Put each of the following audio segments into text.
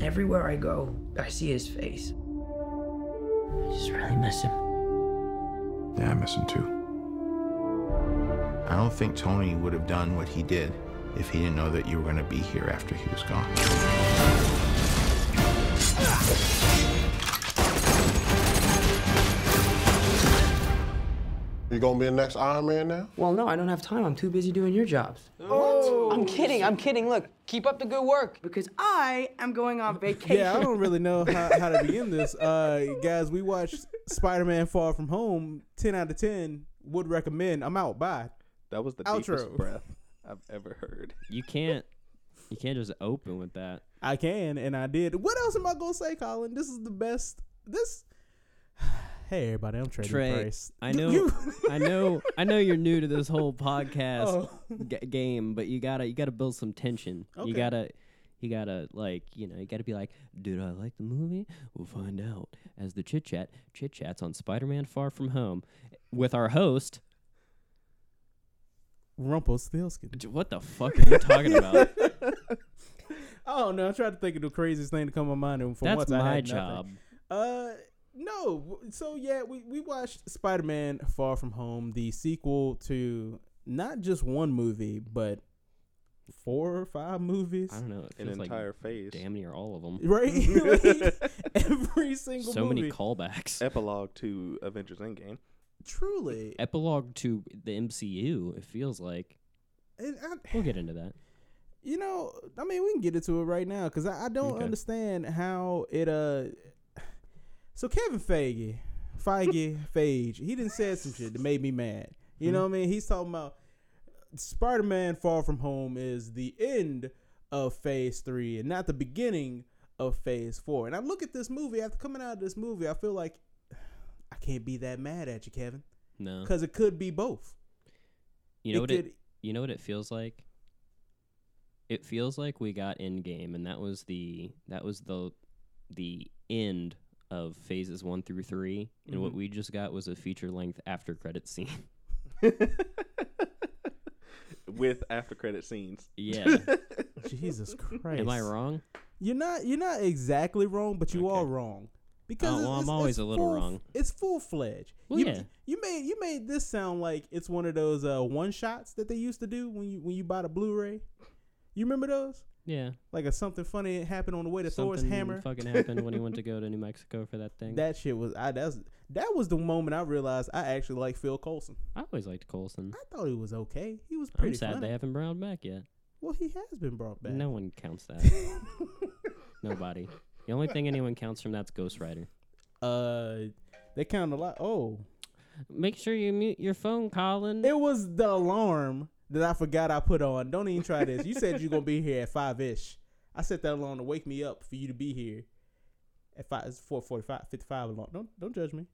Everywhere I go, I see his face. I just really miss him. Yeah, I miss him too. I don't think Tony would have done what he did if he didn't know that you were going to be here after he was gone. You gonna be the next Iron Man now? Well, no, I don't have time. I'm too busy doing your jobs. Oh, I'm kidding. I'm kidding. Look, keep up the good work. Because I am going on vacation. Yeah, I don't really know how, how to begin this. Uh, guys, we watched Spider Man Far From Home. 10 out of 10. Would recommend. I'm out. Bye. That was the Outro. deepest breath I've ever heard. You can't. You can't just open with that. I can, and I did. What else am I going to say, Collin? This is the best. This. Hey, everybody. I'm Trae. Trae, Price. I know, I know, I know you're new to this whole podcast Oh. g- game, but you gotta, you gotta build some tension. Okay. You gotta, you gotta like, you know, you gotta be like, did I like the movie? We'll find out as the chit chat, chit chats on Spider-Man: Far From Home, with our host. Rumpelstiltskin. What the fuck are you talking about? Oh no! I tried to think of the craziest thing to come to mind, and for That's once I my had nothing. job. Uh, no. So yeah, we we watched Spider Man Far From Home, the sequel to not just one movie, but four or five movies. I don't know. It An feels like entire phase. damn near all of them. Right, Like, every single So movie. many callbacks. Epilogue to Avengers Endgame. Truly, Epilogue to the MCU. It feels like. and I, We'll get into that. you know, I mean, we can get into it right now because I, I don't Okay. understand how it. Uh, so Kevin Feige, Feige, Feige, he didn't say some shit that made me mad. You know what I mean? He's talking about Spider Man Far From Home is the end of Phase Three and not the beginning of Phase Four. And I look at this movie after coming out of this movie, I feel like I can't be that mad at you, Kevin, No. because it could be both. You know it what could, it you know what it feels like? It feels like we got Endgame and that was the that was the the end of phases 1 through 3 and what Mhm. we just got was a feature length after credit scene. With after credit scenes. yeah. Jesus Christ. Am I wrong? You're not. You're not exactly wrong, but you Okay. are wrong. Because Oh, it's, well, I'm it's- always it's a little full- wrong. It's full fledged. Well, you, yeah. you made you made this sound like it's one of those uh, one shots that they used to do when you when you bought a Blu-ray. You remember those? Yeah. Like a something funny happened on the way to Thor's Something hammer. fucking happened when he went to go to New Mexico for that thing. That shit was I that's that was the moment I realized I actually like Phil Coulson. I always liked Coulson. I thought he was okay. He was pretty I'm sad funny. they haven't brought him back yet. Well, he has been brought back. No one counts that. Nobody. The only thing anyone counts from that's Ghost Rider. uh, they count a lot. Oh, Make sure you mute your phone, Collin. It was the alarm that I forgot I put on. Don't even try this. You said you're gonna be here at five ish. I set that alarm to wake me up for you to be here at five. It's four forty five, fifty five alarm. Don't don't judge me.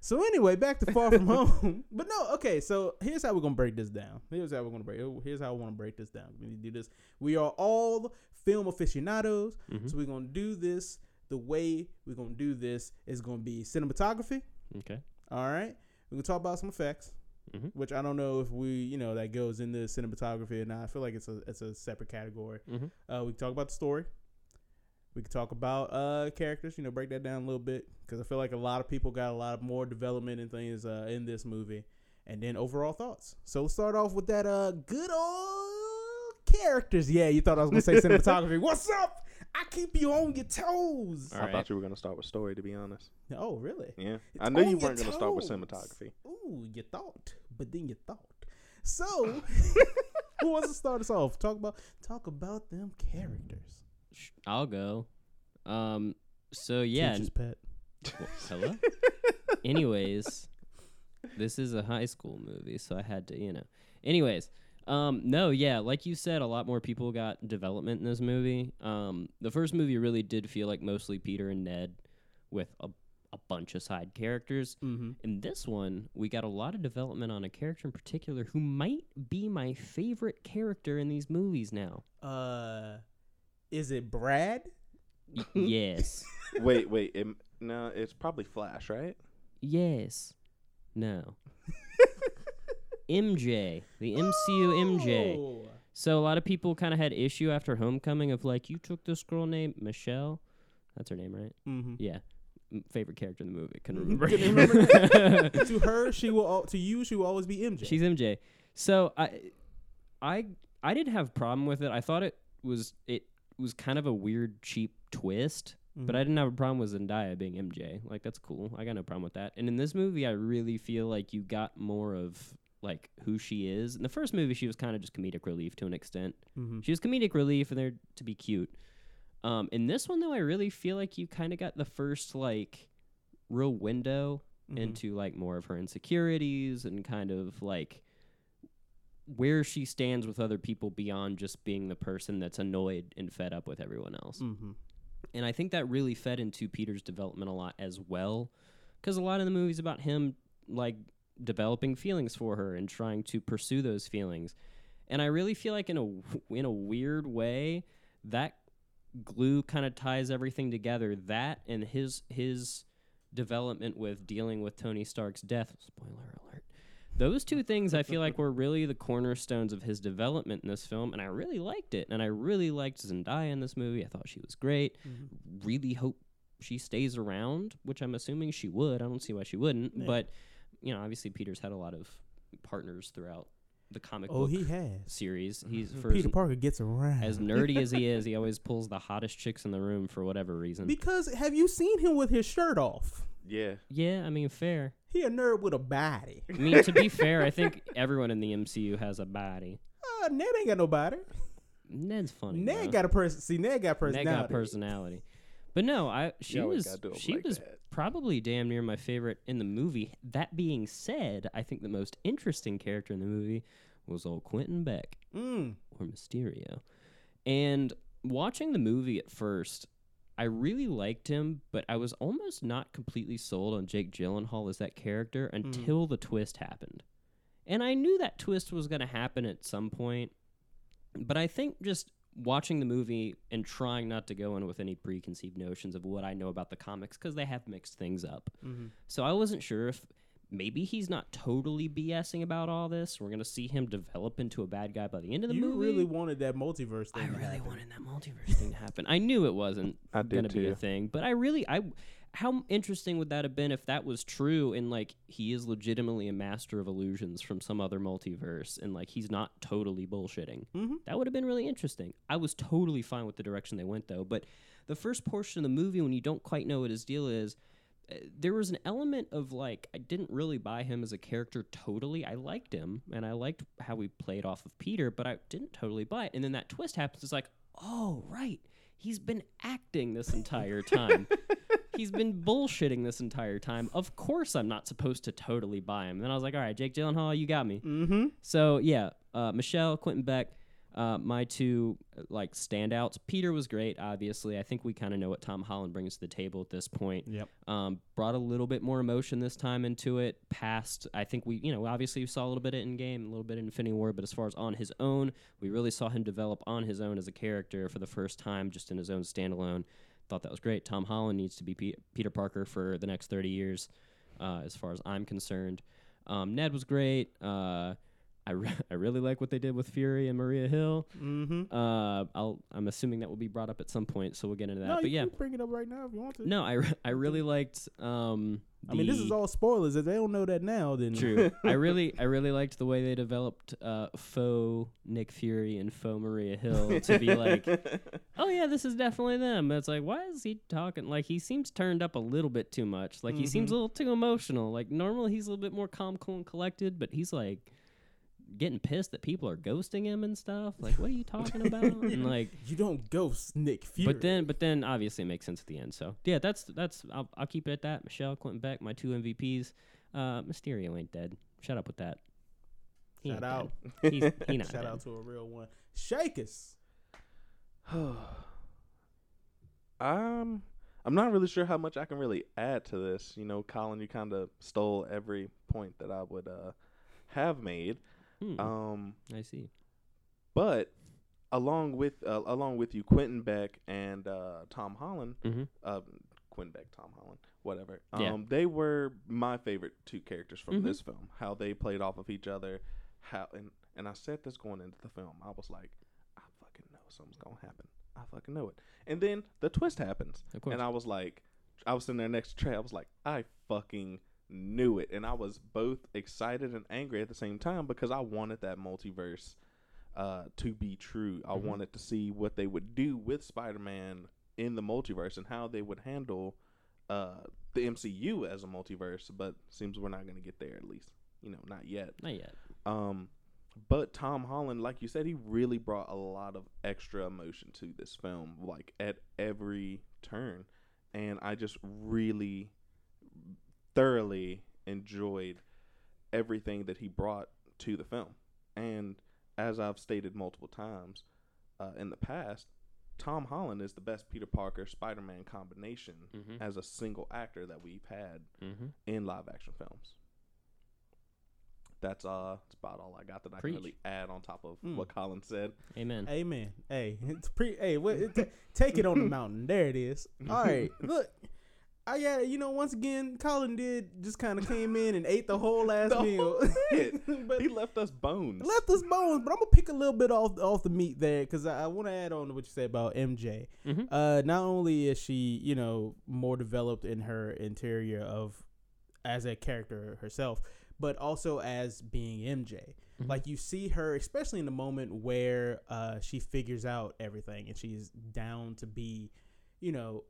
So anyway, back to Far From Home. but no, okay. So here's how we're gonna break this down. Here's how we're gonna break. Here's how I want to break this down. We need to do this. We are all film aficionados, Mhm. so we're gonna do this. The way we're gonna do this is gonna be cinematography. Okay. All right. We're gonna talk about some effects, Mhm. which I don't know if we, you know, that goes into cinematography or not. I feel like it's a it's a separate category. Mhm. Uh, we can talk about the story. We can talk about uh characters. You know, break that down a little bit because I feel like a lot of people got a lot more development and things uh, in this movie, and then overall thoughts. So let's start off with that uh good old characters. Yeah, you thought I was gonna say cinematography. What's up? I keep you on your toes. All I right. thought you were gonna start with story, to be honest. Oh, really? Yeah, It's I knew you weren't gonna start with cinematography. Ooh, you thought, but then you thought. So, who wants to start us off? Talk about talk about them characters. I'll go. Um. So yeah. Teacher's pet. Well, hello. Anyways, this is a high school movie, so I had to, you know. Anyways, um, no, yeah, like you said, a lot more people got development in this movie. Um, the first movie really did feel like mostly Peter and Ned, with a a bunch of side characters. Mm-hmm. In this one, we got a lot of development on a character in particular who might be my favorite character in these movies now. Uh, is it Brad? Y- yes. wait, wait. It, no, it's probably Flash, right? Yes. No. MJ, the MCU MJ. Oh, So a lot of people kind of had issue after Homecoming of like, you took this girl named Michelle. That's her name, right? Mm-hmm. Yeah. M- Favorite character in the movie. Couldn't Mhm. remember. Remember to her, she will. al- To you, she will always be MJ. She's MJ. So I, I, I didn't have a problem with it. I thought it was it was kind of a weird, cheap twist. But Mhm. I didn't have a problem with Zendaya being MJ. Like that's cool. I got no problem with that. And in this movie, I really feel like you got more of like who she is. In the first movie, she was kind of just comedic relief to an extent. Mhm. She was comedic relief and there to be cute. Um, in this one though, I really feel like you kind of got the first like real window Mhm. into like more of her insecurities and kind of like where she stands with other people beyond just being the person that's annoyed and fed up with everyone else. Mhm. And I think that really fed into Peter's development a lot as well. Because a lot of the movies about him, like, developing feelings for her and trying to pursue those feelings. And I really feel like, in a, in a weird way, that glue kind of ties everything together. That and his, his development with dealing with Tony Stark's death. Spoiler alert. Those two things I feel like were really the cornerstones of his development in this film, and I really liked it. And I really liked Zendaya in this movie. I thought she was great. Mm-hmm. Really hope she stays around, which I'm assuming she would. I don't see why she wouldn't. Yeah. But you know, obviously Peter's had a lot of partners throughout the comic Oh, book he has. series. He's for Peter Parker gets around. as nerdy as he is, he always pulls the hottest chicks in the room for whatever reason. because have you seen him with his shirt off? Yeah. yeah, I mean, fair. He a nerd with a body. I mean, to be fair, I think everyone in the MCU has a body. Uh, Ned ain't got no body. Ned's funny. Ned bro. got a person. See, Ned got personality. Ned personality. got personality. But no, I she always was gotta do 'em she like was that. Probably damn near my favorite in the movie. That being said, I think the most interesting character in the movie was old Quentin Beck Mm. or Mysterio. And watching the movie at first, I really liked him, but I was almost not completely sold on Jake Gyllenhaal as that character until the twist happened. And I knew that twist was going to happen at some point, but I think just watching the movie and trying not to go in with any preconceived notions of what I know about the comics because they have mixed things up. Mm-hmm. So I wasn't sure if maybe he's not totally BSing about all this. We're going to see him develop into a bad guy by the end of the You movie. really wanted that multiverse thing. I to really happen. wanted that multiverse thing to happen. I knew it wasn't going to be a thing, but I really I how interesting would that have been if that was true and like he is legitimately a master of illusions from some other multiverse and like he's not totally bullshitting. Mhm. That would have been really interesting. I was totally fine with the direction they went though, but the first portion of the movie when you don't quite know what his deal is uh, there was an element of like I didn't really buy him as a character totally. I liked him and I liked how he played off of Peter, but I didn't totally buy it. And then that twist happens. It's like, oh right, he's been acting this entire time. he's been bullshitting this entire time. Of course, I'm not supposed to totally buy him. And then I was like, all right, Jake Gyllenhaal, you got me. Mm-hmm. So yeah, uh, Michelle, Quentin Beck, uh, my two uh, like standouts. Peter was great, obviously. I think we kind of know what Tom Holland brings to the table at this point. Yep. Um, brought a little bit more emotion this time into it. Past, I think we, you know, obviously we saw a little bit of Endgame, a little bit in Infinity War, but as far as on his own, we really saw him develop on his own as a character for the first time, just in his own standalone. Thought that was great. Tom Holland needs to be Pe- Peter Parker for the next thirty years, uh, as far as I'm concerned. Um, Ned was great. Uh, I, re- I really like what they did with Fury and Maria Hill. Mm-hmm. Uh, I'll I'm assuming that will be brought up at some point, so we'll get into that. no, but you yeah, can bring it up right now if you want to. no, I, re- I really liked. Um, I mean this is all spoilers. If they don't know that now, then True. I really, I really liked the way they developed uh, faux Nick Fury and faux Maria Hill to be like, oh yeah, this is definitely them. But it's like, why is he talking? Like he seems turned up a little bit too much. Like he seems Mhm. a little too emotional. Like normally he's a little bit more calm, cool, and collected, but he's like getting pissed that people are ghosting him and stuff. Like, what are you talking about? and like. you don't ghost Nick Fury. But then, but then, obviously, it makes sense at the end. So, yeah, that's that's. I'll, I'll keep it at that. Michelle, Quentin Beck, my two MVPs. Uh, Mysterio ain't dead. Shut up with that. He shout out. He's, he not shout dead. out to a real one. Shakis. um, I'm not really sure how much I can really add to this. You know, Collin, you kind of stole every point that I would uh, have made. Hmm, Um, I see. but along with uh, along with you, Quentin Beck and uh, Tom Holland, Mm-hmm. uh, Quentin Beck, Tom Holland, whatever. Yeah. Um, they were my favorite two characters from Mhm. this film. How they played off of each other, how and And I said this going into the film. I was like, I fucking know something's gonna happen. I fucking know it. And then the twist happens. And I was like, I was sitting there next to Trae. I was like, I fucking knew it. And I was both excited and angry at the same time because I wanted that multiverse uh, to be true. I Mhm. wanted to see what they would do with Spider Man in the multiverse and how they would handle uh, the MCU as a multiverse. But seems we're not going to get there at least. You know, not yet. Not yet. Um, but Tom Holland, like you said, he really brought a lot of extra emotion to this film, like at every turn, and I just really thoroughly enjoyed everything that he brought to the film. And as I've stated multiple times uh, in the past, Tom Holland is the best Peter Parker Spider Man combination Mhm. as a single actor that we've had Mm-hmm. in live action films. That's uh, that's about all I got that I Preach. can really add on top of Mm. what Collin said. Amen. Amen. Hey, it's pre. Hey, what? It, ta- take it on the mountain. There it is. All right. Look, I yeah. You know, once again, Collin did just kind of came in and ate the whole last The meal. whole but he left us bones. left us bones. But I'm gonna pick a little bit off off the meat there because I, I want to add on to what you said about MJ. Mhm. Uh, not only is she, you know, more developed in her interior of as a character herself, but also as being MJ. Mhm. Like you see her, especially in the moment where uh, she figures out everything and she's down to be, you know,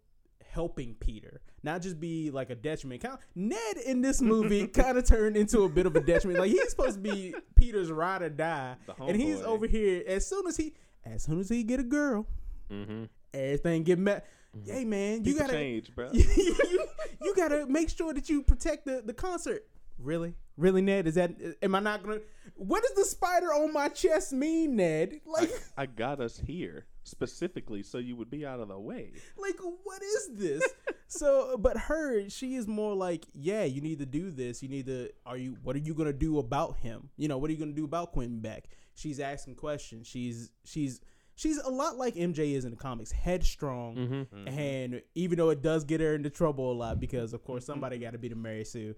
helping Peter, not just be like a detriment. Kind Ned in this movie kind of turned into a bit of a detriment. Like he's supposed to be Peter's ride or die, and he's homeboy. over here. As soon as he, as soon as he get a girl, Mm-hmm. everything get met. Hey man, you People gotta change, bro. you, you, you gotta make sure that you protect the, the concert. Really? Really, Ned? Is that am I not gonna what does the spider on my chest mean, Ned? Like I got us here specifically so you would be out of the way. like what is this? so but her, she is more like, yeah, you need to do this. You need to are you what are you gonna do about him? You know, what are you gonna do about Quentin Beck? She's asking questions. She's she's she's a lot like MJ is in the comics, headstrong. Mm-hmm. And even though it does get her into trouble a lot because of course somebody got to be the Mary Sue,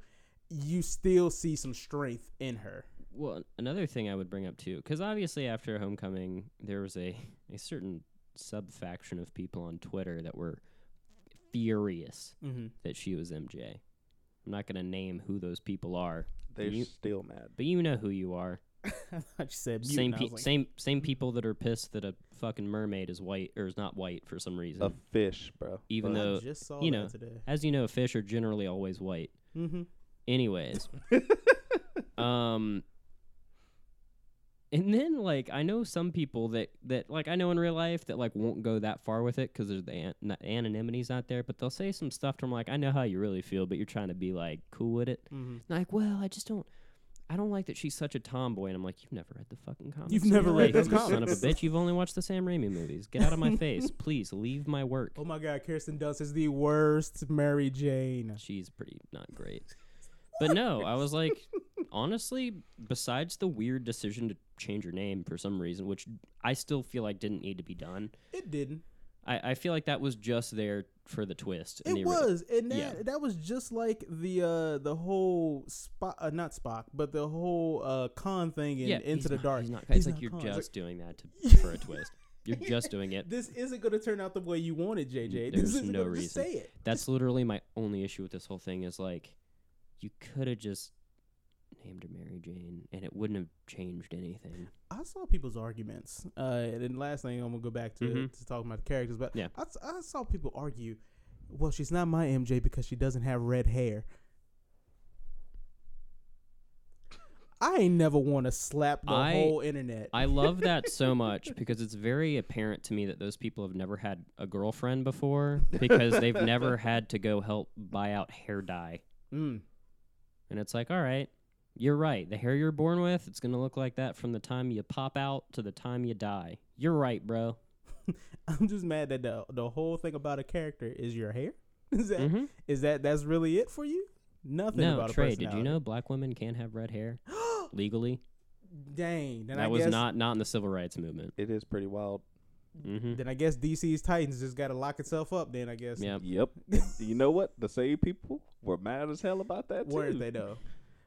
you still see some strength in her. Well, another thing I would bring up too, because obviously after Homecoming, there was a, a certain sub faction of people on Twitter that were furious Mm-hmm. that she was MJ. I'm not gonna name who those people are, They're You- still mad. but you know who you are. I thought you said Same mutant. I pe- was like, same same people that are pissed that a fucking mermaid is white or is not white for some reason. A fish, bro. even But- though, I just saw you that know, today. as you know, fish are generally always white. Mm-hmm. Anyways, um, and then like I know some people that that like I know in real life that like won't go that far with it because there's the an- not- anonymity's not there, but they'll say some stuff to them like I know how you really feel, but you're trying to be like cool with it. Mm-hmm. Like, well, I just don't. I don't like that she's such a tomboy, and I'm like, you've never read the fucking comics. You've never read life, those you Son of a bitch! You've only watched the Sam Raimi movies. Get out of my face, please. Leave my work. Oh my God, Kirsten Dunst is the worst Mary Jane. She's pretty not great. But no, I was like, honestly, besides the weird decision to change your name for some reason, which I still feel like didn't need to be done, It didn't. I, I feel like that was just there for the twist. It the was, and that yeah. that was just like the uh the whole Spock, uh, not Spock, but the whole uh Khan thing in yeah, Into the not- Dark. He's not, it's like you're Khan. Just like, doing that to, for a twist. You're just doing it. this isn't going to turn out the way you wanted, JJ. There's this isn't no reason. say it. That's literally my only issue with this whole thing is like, you could have just named her Mary Jane, and it wouldn't have changed anything. I saw people's arguments. Uh, and then last thing I'm gonna go back to Mhm. to talking about the characters, but Yeah. I, I saw people argue. Well, she's not my MJ because she doesn't have red hair. I ain't never want to slap the I- whole internet. I love that so much because it's very apparent to me that those people have never had a girlfriend before because they've never had to go help buy out hair dye. mm. And it's like, all right, you're right. The hair you're born with, it's going to look like that from the time you pop out to the time you die. You're right, bro. I'm just mad that the the whole thing about a character is your hair. Is that Mhm. is that that's really it for you? Nothing No, about a Trae, did you know black women can't have red hair legally? Dang. Then I that was guess, not not in the civil rights movement. It is pretty wild. Hmm Then I guess DC's Titans just got to lock itself up. Then I guess. Yeah. Yep. you know what? The same people were mad as hell about that too. Weren't they though?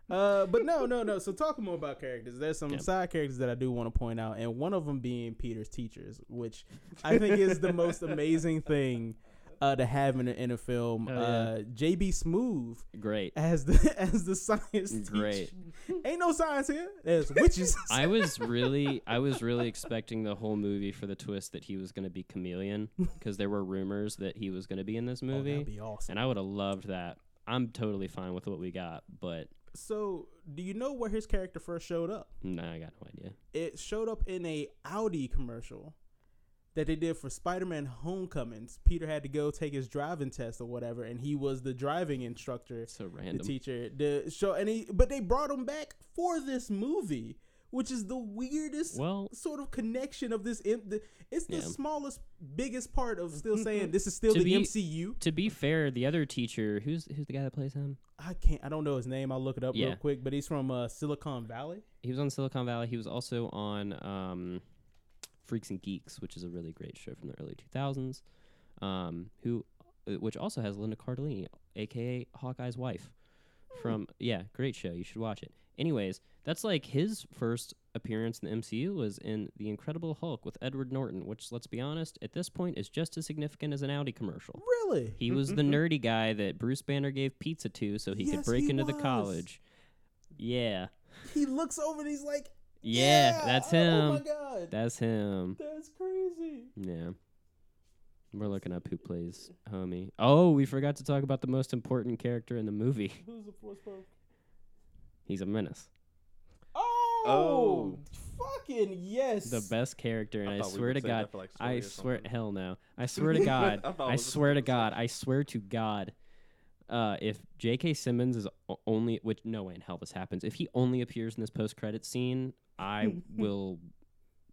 Uh, but no, no, no. So talking more about characters, there's some Yeah. side characters that I do want to point out, and one of them being Peter's teachers, which I think is the most amazing thing uh, to have in a, in a film. Oh, yeah. uh, JB Smoove Great. as the as the science Great. teacher. Ain't no science here. There's witches. I was really, I was really expecting the whole movie for the twist that he was going to be chameleon because there were rumors that he was going to be in this Oh, movie, that'd be awesome. and I would have loved that. I'm totally fine with what we got, but So, do you know where his character first showed up? nah, I got no idea. It showed up in a Audi commercial that they did for Spider-Man: Homecomings. Peter had to go take his driving test or whatever, and he was the driving instructor, So the teacher. The show, and he, but they brought him back for this movie, which is the weirdest Well, sort of connection of this. it's the Yeah. smallest, biggest part of still saying this is still To the be- MCU. to be fair, the other teacher, who's who's the guy that plays him? I can't. I don't know his name. I'll look it up real quick. But he's from uh, Silicon Valley. He was on Silicon Valley. He was also on um, Freaks and Geeks, which is a really great show from the early 2000s. Um, who, uh, which also has Linda Cardellini, aka Hawkeye's wife. From yeah, great show. You should watch it. Anyways, that's like his first appearance in the MCU was in The Incredible Hulk with Edward Norton, which let's be honest, at this point is just as significant as an Audi commercial. Really? He was the nerdy guy that Bruce Banner gave pizza to so he could break he into the college. Yeah. he looks over and he's like, Yeah, that's him. Oh my god, That's him. that's crazy. Yeah. We're looking up who plays homie. Oh, we forgot to talk about the most important character in the movie. Who's the force poke? He's a menace. Oh, fucking yes. The best character, and I I, swear to God, like, I swear, something. hell no. I swear to God, I I swear to God, I swear to God, uh, if J.K. Simmons is only, which no way in hell this happens, if he only appears in this post-credit scene, I will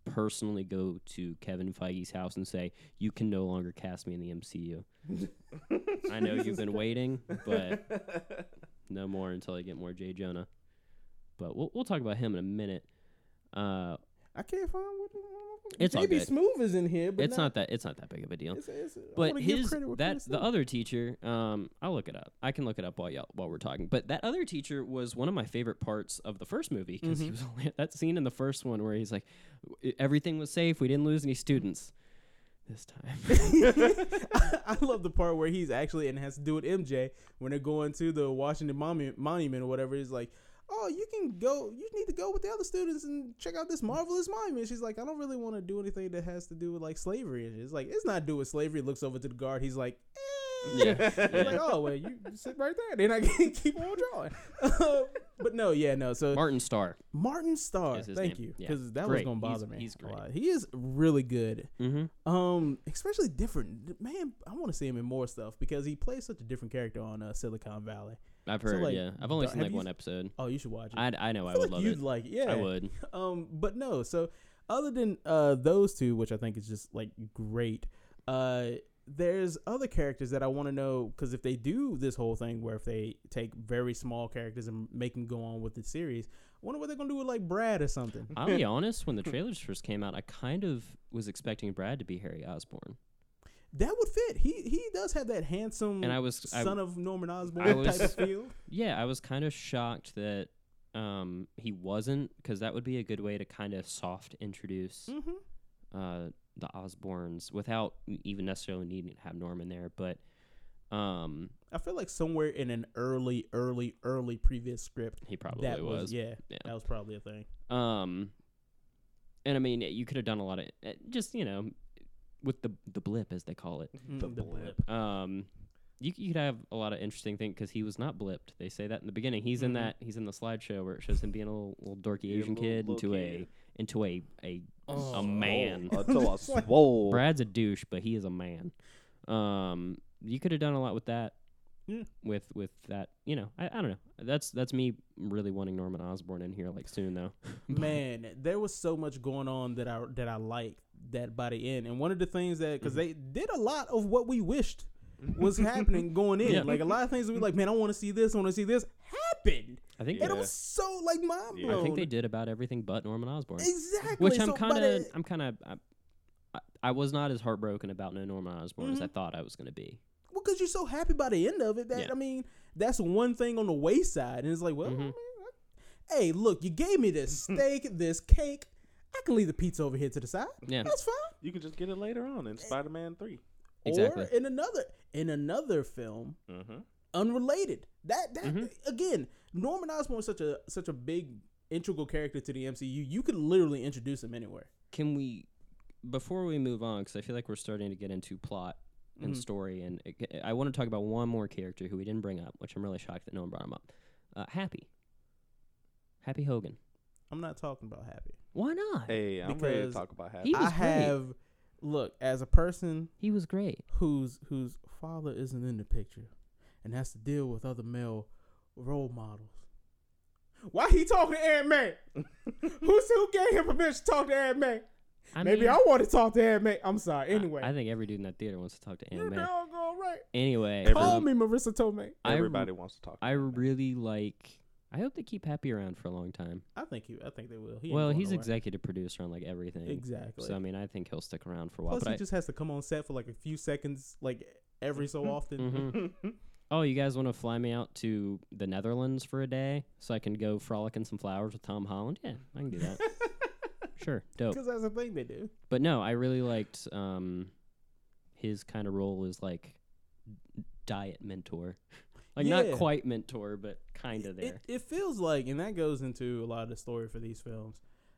personally go to Kevin Feige's house and say, "You can no longer cast me in the MCU." I know you've been waiting, but no more until I get more J. Jonah. But we'll we'll talk about him in a minute. Uh, I can't find what. It's all good. Smoove is in here, but it's not that it's not that big of a deal. It's, it's, But his credit where that the other teacher, um, I'll look it up. I can look it up while y'all while we're talking. But that other teacher was one of my favorite parts of the first movie because he Mhm. was only that scene in the first one where he's like, "E- everything was safe. We didn't lose any students this time. I love the part where he's actually and has to do with MJ when they're going to the Washington Monument, monument or whatever. He's like, "Oh, you can go. You need to go with the other students and check out this marvelous monument." She's like, "I don't really want to do anything that has to do with like slavery." And it's like, "It's not do with slavery." Looks over to the guard. He's like, eh. Yeah, He's like, "Oh, well, you sit right there. Then I can keep on drawing." Uh, but no, yeah, no. So Martin Starr. Martin Starr, thank name. you, Yeah. because that Great. was gonna He's- bother me. he's a lot. He is really good. Mm-hmm. Um, especially different. Man, I want to see him in more stuff because he plays such a different character on uh, Silicon Valley. I've So, heard. like, yeah, I've only seen like one episode. Oh, you should watch it. I, I know I, feel would like love you'd it. like it. Yeah, I would. Um, but no. So other than uh those two, which I think is just like great, uh, there's other characters that I want to know because if they do this whole thing where if they take very small characters and make them go on with the series, I wonder what they're gonna do with like Brad or something. I'll be honest. When the trailers first came out, I kind of was expecting Brad to be Harry Osborn. That would fit. He he does have that handsome And I was- I- son of Norman Osborn I was- type of feel. Yeah, I was kind of shocked that um, he wasn't, because that would be a good way to kind of soft introduce Mm-hmm. uh, the Osborns without even necessarily needing to have Norman there. But um, I feel like somewhere in an early, early, early previous script, he probably that was, was. yeah, Yeah. that was probably a thing. Um, and I mean, you could have done a lot of uh, just you know, with the the blip as they call it. Mm, The the blip. Um, you, you could have a lot of interesting things because he was not blipped. They say that in the beginning. He's in Mhm. that. He's in the slideshow where it shows him being a little, little dorky Yeah, Asian little- kid little into kid. a into a a Oh. a man. Until I swole. Brad's a douche, but he is a man. Um, you could have done a lot with that. Yeah. With with that, you know, I, I don't know. That's that's me really wanting Norman Osborn in here like soon though. Man, there was so much going on that I that I liked that by the end, and one of the things that because they did a lot of what we wished was happening going in, Yeah. like a lot of things that we like, man, I want to see this, I want to see this happened, I think and it was so like mind Yeah. blown. I think they did about everything but Norman Osborn. exactly, Which I'm So kind of, I'm kind of, I, I, I was not as heartbroken about no Norman Osborn as I Mhm. thought I was going to be. well, because you're so happy by the end of it that Yeah. I mean, that's one thing on the wayside, and it's like, well, I, Mhm. hey, look, you gave me this steak, this cake. I can leave the pizza over here to the side. Yeah. That's fine. You can just get it later on in Spider Man 3. Exactly. Or in another in another film, Mm-hmm. unrelated. That that Mhm. again, Norman Osborn is such a such a big integral character to the MCU. You could literally introduce him anywhere. Can we, before we move on, because I feel like we're starting to get into plot and Mhm. story, and it- I want to talk about one more character who we didn't bring up, which I'm really shocked that no one brought him up. Uh, Happy. Happy Hogan. I'm not talking about Happy. Why not? Hey, I'm ready to talk about Happy. He was I great. have look as a person He was great. whose whose father isn't in the picture and has to deal with other male role models. Why he talking to Aunt May? Who's who gave him permission to talk to Aunt May? I Maybe mean, I want to talk to Aunt May. I'm sorry. Anyway, I, think every dude in that theater wants to talk to you're Aunt May. doggone right. Anyway, Every- Call um, me Marisa Tomei. I Everybody wants to talk. I really like. I hope they keep Happy around for a long time. I think he. I think they will. He well, he's nowhere. executive producer on like everything. exactly. So I mean, I think he'll stick around for a while. Plus, but he I, just has to come on set for like a few seconds, like every so often. Mhm. Oh, you guys want to fly me out to the Netherlands for a day so I can go frolic in some flowers with Tom Holland? Yeah, I can do that. sure, dope. Because that's the thing they do. But no, I really liked um his kind of role as like diet mentor. Like Yeah. not quite mentor, but kind of there. It, it feels like, and that goes into a lot of the story for these films,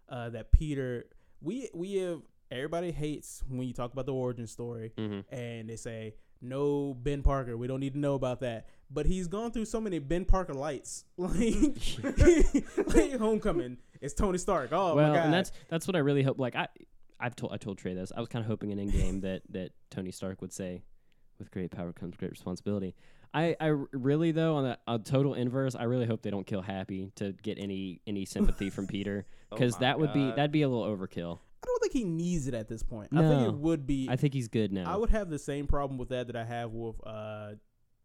uh, that Peter, we we have everybody hates when you talk about the origin story, hmm and they say no Ben Parker, we don't need to know about that. But he's gone through so many Ben Parker lights, like, like Homecoming. It's Tony Stark. Oh well, my god, and that's that's what I really hope. Like I, I've told I told Trae this. I was kind of hoping in Endgame that that Tony Stark would say, "With great power comes great responsibility." I, I r- really though on a, a total inverse, I really hope they don't kill Happy to get any any sympathy from Peter Oh because my that would be that'd be a little overkill. I don't think he needs it at this point. I think it would be. I think he's good now. I would have the same problem with that that I have with uh,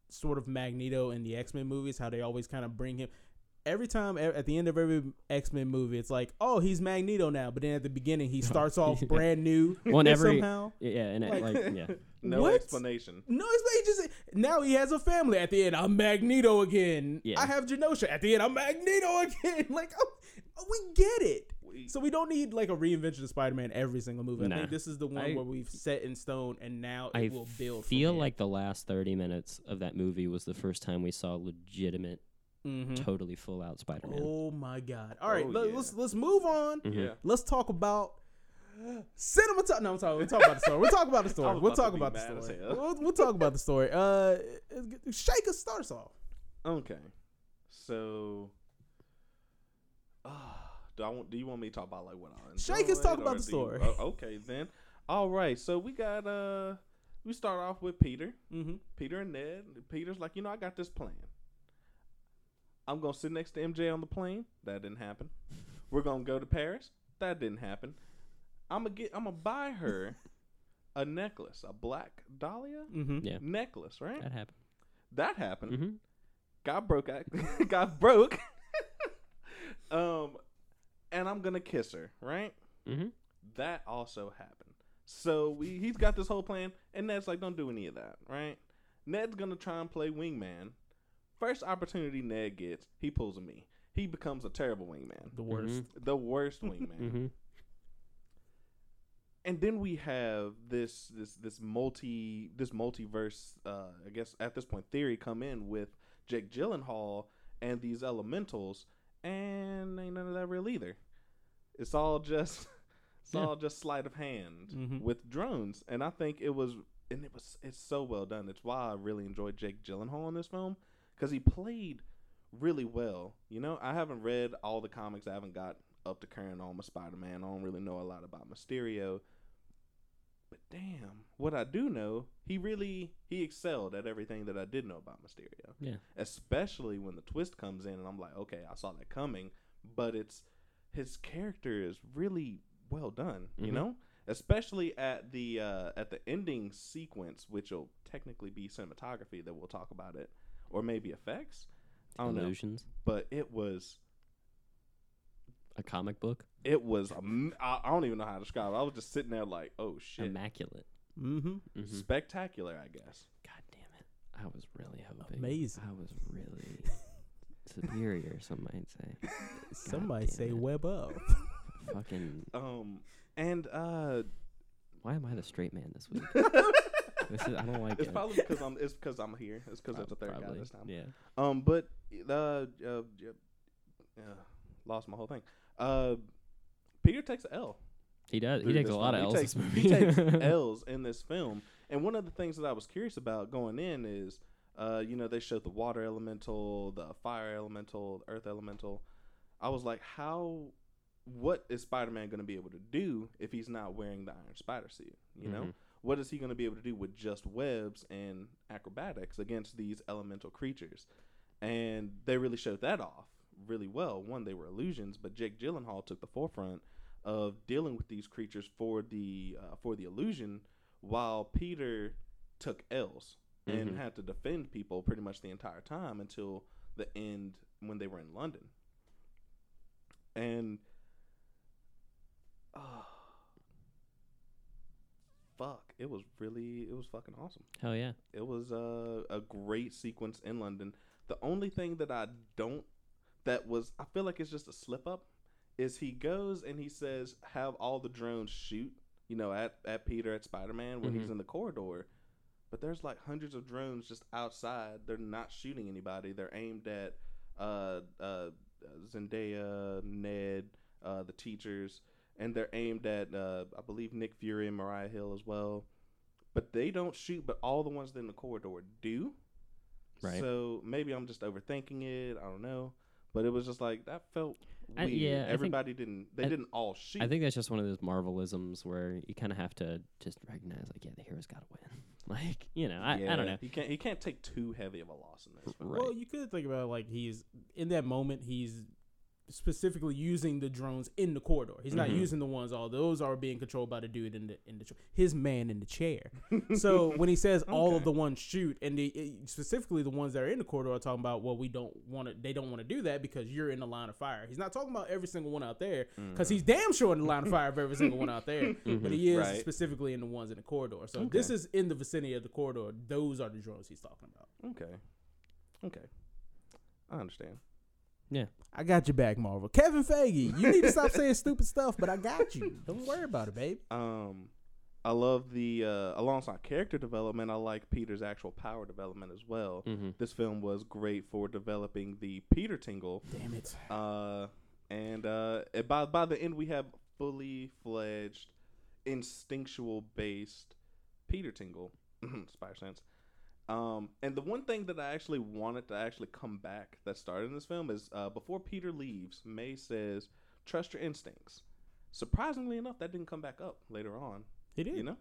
sort of Magneto in the X Men movies. How they always kind of bring him every time at the end of every X Men movie. It's like, oh, he's Magneto now, but then at the beginning he starts off Yeah. brand new. Well, every- somehow. yeah, and Like- like yeah, no What? explanation. No, it's like just now he has a family. At the end, I'm Magneto again. Yeah. I have Genosha. At the end, I'm Magneto again. Like, oh, we get it. We- So we don't need like a reinvention of Spider-Man every single movie. I think this is the one I- where we've set in stone, and now I it will build. from feel here. like the last thirty minutes of that movie was the first time we saw legitimate, Mhm. totally full out Spider-Man. Oh my god! All right, Oh, let, yeah. us let's move on. Mhm. Yeah. Let's talk about cinema. No, I'm talking. We'll talk about the story. We'll talk about the story. We'll talk about the story. We'll, we'll talk about the story. Uh, Shakis start off. Okay, so. ah, do I want? Do you want me to talk about like what I Shakis, enjoyed, talk about the do you- story. oh, okay, then. All right, so we got uh, we start off with Peter, Mm-hmm. Peter and Ned. Peter's like, you know, I got this plan. I'm gonna sit next to MJ on the plane. That didn't happen. We're gonna go to Paris. That didn't happen. I'm gonna get. I'm gonna buy her a necklace, a black dahlia Mm-hmm. Yeah, necklace, right? that happened. That happened. hmm got broke out got broke um and i'm gonna kiss her right hmm that also happened so we he's got this whole plan and ned's like don't do any of that right ned's gonna try and play wingman first opportunity ned gets he pulls a me he becomes a terrible wingman The worst. Mhm. the worst wingman hmm and then we have this this this multi this multiverse uh i guess at this point theory come in with jake gyllenhaal and these elementals and ain't none of that real either it's all just it's Yeah. all just sleight of hand Mhm. with drones and i think it was and it was it's so well done it's why i really enjoyed jake gyllenhaal in this film because he played really well you know i haven't read all the comics i haven't got up to current on my spider-man i don't really know a lot about mysterio but damn, what I do know, he really he excelled at everything that I did know about Mysterio. Yeah. Especially when the twist comes in and I'm like, okay, I saw that coming, but it's his character is really well done, you Mhm. know? Especially at the uh at the ending sequence, which will technically be cinematography that we'll talk about it or maybe effects. I don't know, Illusions. but it was A comic book. it was am- I, I don't even know how to describe it. I was just sitting there like, oh shit. Immaculate. Mm-hmm. hmm Spectacular, I guess. God damn it! I was really hoping. Amazing. I was really superior. Some might say. Somebody damn say it. web up. Fucking. Um, and uh, Why am I the straight man this week? this is, I don't like it's it. probably because I'm it's because I'm here. It's because there's the third Probably, guy this time. Yeah. Um, but uh, uh, uh, uh lost my whole thing. Uh, Peter takes a L. He does. He takes a lot of film. L's He takes, this movie. he takes L's in this film, and one of the things that I was curious about going in is, uh, you know, they showed the water elemental, the fire elemental, the earth elemental. I was like, how, what is Spider-Man going to be able to do if he's not wearing the Iron Spider suit? You know, Mhm. What is he going to be able to do with just webs and acrobatics against these elemental creatures? And they really showed that off really well. One, they were illusions, but Jake Gyllenhaal took the forefront of dealing with these creatures for the uh, for the illusion, while Peter took L's and Mhm. had to defend people pretty much the entire time until the end when they were in London. And uh, fuck, it was really it was fucking awesome. Hell yeah. It was uh, a great sequence in London. The only thing that I don't that was I feel like it's just a slip up is he goes and he says have all the drones shoot, you know, at at Peter at Spider-Man when he's Mhm. in the corridor. But there's like hundreds of drones just outside. They're not shooting anybody. They're aimed at uh uh Zendaya, Ned, uh the teachers, and they're aimed at uh I believe Nick Fury and Mariah Hill as well. But they don't shoot, but all the ones in the corridor do. Right. So maybe I'm just overthinking it. I don't know. But it was just like that felt I- weird. yeah, I think- Everybody didn't. They I- didn't all shoot. I think that's just one of those Marvelisms where you kind of have to just recognize, like, yeah, the hero's got to win. Like, you know, I, I don't Yeah, know. He can't. He can't take too heavy of a loss in this. film. Right. Well, you could think about like he's in that moment. He's specifically using the drones in the corridor. He's not Mhm. using the ones. All those are being controlled by the dude in the in the his man in the chair. so when he says all of the ones shoot, and the, eh, specifically the ones that are in the corridor are talking about, well, we don't want to. They don't want to do that because you're in the line of fire. He's not talking about every single one out there because he's mm-hmm. damn sure in the line of fire of every single one out there. Mm-hmm. But he is Right. specifically in the ones in the corridor. So this is in the vicinity of the corridor. Those are the drones he's talking about. Okay. Okay. I understand. I got your back, Marvel. Kevin Feige, you need to stop saying stupid stuff, but I got you. Don't worry about it, babe. Um, I love the uh, alongside character development. I like Peter's actual power development as well. Mhm. This film was great for developing the Peter Tingle. Damn it. Uh, and uh, by by the end, we have fully fledged, instinctual based Peter Tingle, Spider Sense. Um, and the one thing that I actually wanted to actually come back that started in this film is uh, before Peter leaves, May says, "Trust your instincts." Surprisingly enough, that didn't come back up later on. He did. You know,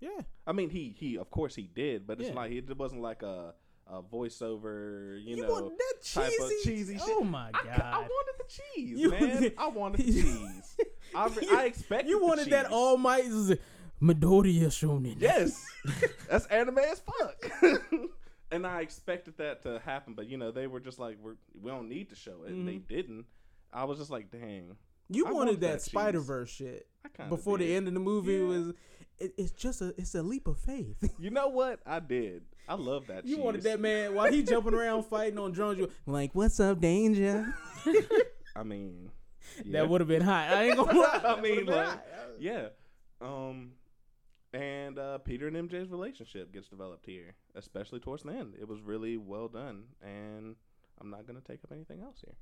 Yeah. I mean, he he of course he did, but it's Yeah. like it wasn't like a a voiceover, you, You, know, want that type cheesy, of cheesy shit. Oh my I, god. I wanted the cheese, You man. I wanted the cheese. I, re- I expected. You the wanted that cheese. almighty Midoriya Shonen. Yes, that's anime as fuck. and I expected that to happen, but you know they were just like, we're, we don't need to show it, and they didn't. I was just like, dang. You I wanted wanted that, that. Spider Verse shit I kinda before the end of the movie Yeah. was. It, it's just a it's a leap of faith. You know what? I did. I love that. you cheese. wanted that man while he jumping around fighting on drones. You like, what's up, danger? I mean, yeah. That would have been hot. I ain't gonna lie. I mean, like, hot. yeah. Um, and uh, Peter and MJ's relationship gets developed here, especially towards the end. It was really well done, and I'm not gonna take up anything else here.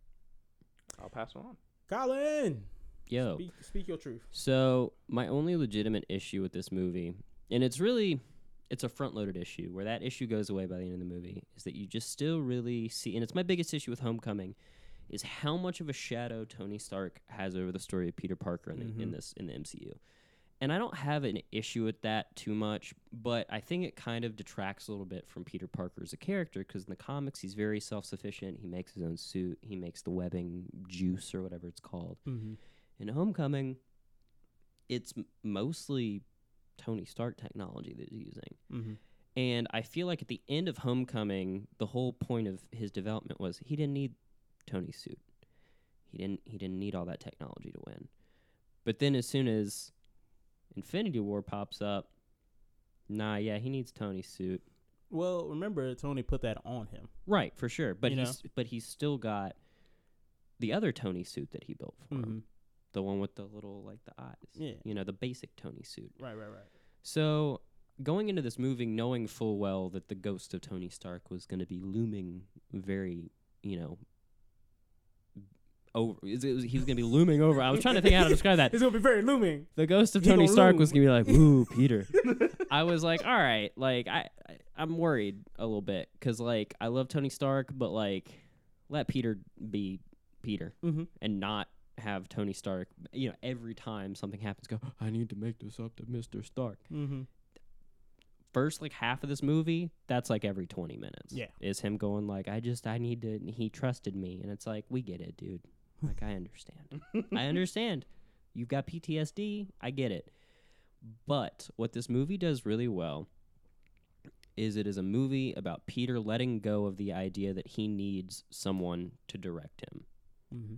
I'll pass it on. Collin, Yo. speak, speak your truth. So my only legitimate issue with this movie, and it's really it's a front loaded issue where that issue goes away by the end of the movie, is that you just still really see and it's my biggest issue with Homecoming, is how much of a shadow Tony Stark has over the story of Peter Parker in, the, in this in the MCU. And I don't have an issue with that too much, but I think it kind of detracts a little bit from Peter Parker as a character because in the comics he's very self sufficient. He makes his own suit. He makes the webbing juice or whatever it's called. Mm-hmm. In Homecoming, it's m- mostly Tony Stark technology that he's using. Mm-hmm. And I feel like at the end of Homecoming, the whole point of his development was he didn't need Tony's suit. He didn't he didn't need all that technology to win. But then as soon as Infinity War pops up, nah, yeah, he needs Tony's suit. Well, remember Tony put that on him. Right, for sure. But You he's but he's still got the other Tony suit that he built for him. Mm-hmm. The one with the little like the eyes. Yeah. You know, the basic Tony suit. Right, right, right. So going into this movie knowing full well that the ghost of Tony Stark was going to be looming very, you know, over is it- he was going to be looming over. I was trying to think how to describe that. It's gonna be very looming. The ghost of He Tony gonna Stark was going to be like, "Ooh, Peter." I was like, "All right, like I, I I'm worried a little bit cuz like I love Tony Stark, but like let Peter be Peter Mm-hmm. and not have Tony Stark, you know, every time something happens go, "I need to make this up to Mr. Stark." Mm-hmm. first like half of this movie, that's like every 20 minutes. Yeah. Is him going like, I just, I need to, he trusted me. And it's like, we get it, dude. Like, I understand. I understand. You've got PTSD. I get it. But what this movie does really well is it is a movie about Peter letting go of the idea that he needs someone to direct him. Mm-hmm.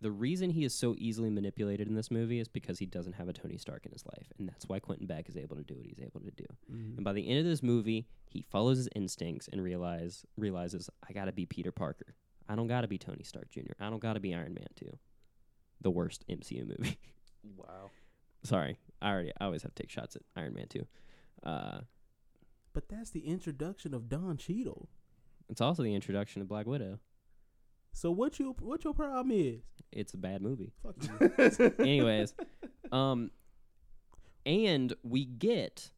The reason he is so easily manipulated in this movie is because he doesn't have a Tony Stark in his life. And that's why Quentin Beck is able to do what he's able to do. Mm-hmm. And by the end of this movie, he follows his instincts and realize realizes I gotta be Peter Parker. I don't gotta be Tony Stark Jr. I don't gotta be Iron Man 2. The worst MCU movie. Wow. Sorry. I already I always have to take shots at Iron Man 2. Uh, But that's the introduction of Don Cheadle. it's also the introduction of Black Widow. So what you what your problem is? It's a bad movie. Fuck you. Anyways, um and we get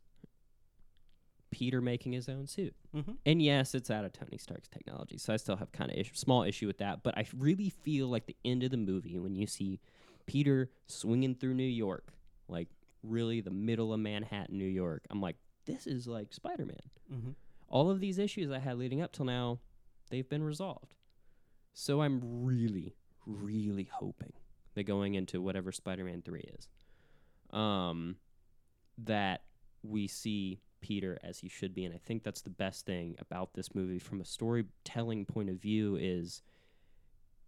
Peter making his own suit. Mhm. And yes, it's out of Tony Stark's technology, so I still have kind of issue, small issue with that. But I really feel like the end of the movie when you see Peter swinging through New York, like really the middle of Manhattan, New York. I'm like, this is like Spider Man. Mhm. All of these issues I had leading up till now, they've been resolved. So I'm really, really hoping that going into whatever Spider Man three is, um, that we see Peter as he should be, and I think that's the best thing about this movie from a storytelling point of view is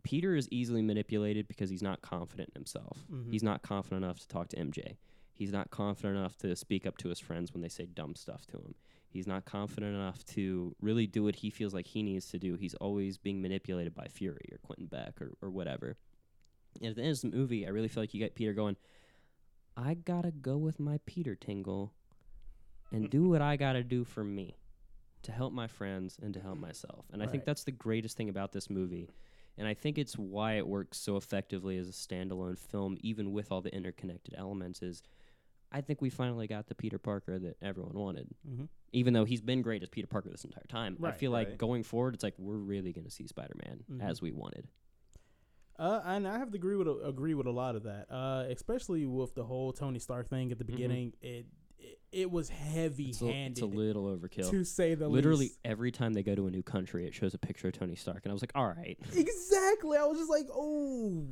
Peter is easily manipulated because he's not confident in himself. Mhm. He's not confident enough to talk to MJ. He's not confident enough to speak up to his friends when they say dumb stuff to him. He's not confident enough to really do what he feels like he needs to do. He's always being manipulated by Fury or Quentin Beck or, or whatever. And at the end of the movie, I really feel like you get Peter going, I gotta go with my Peter tingle and do what I gotta do for me to help my friends and to help myself. And I think that's the greatest thing about this movie. And I think it's why it works so effectively as a standalone film, even with all the interconnected elements, is I think we finally got the Peter Parker that everyone wanted. Mhm. Even though he's been great as Peter Parker this entire time. I Right. feel like Right. going forward, it's like we're really going to see Spider Man Mhm. as we wanted. Uh, and I have to agree with a, agree with a lot of that. Uh, especially with the whole Tony Stark thing at the beginning. It, it it was heavy Mm-hmm. It's a, little overkill. to say the Literally least. every time they go to a new country, it shows a picture of Tony Stark, and I was like, "All right, Exactly. I was just like, oh,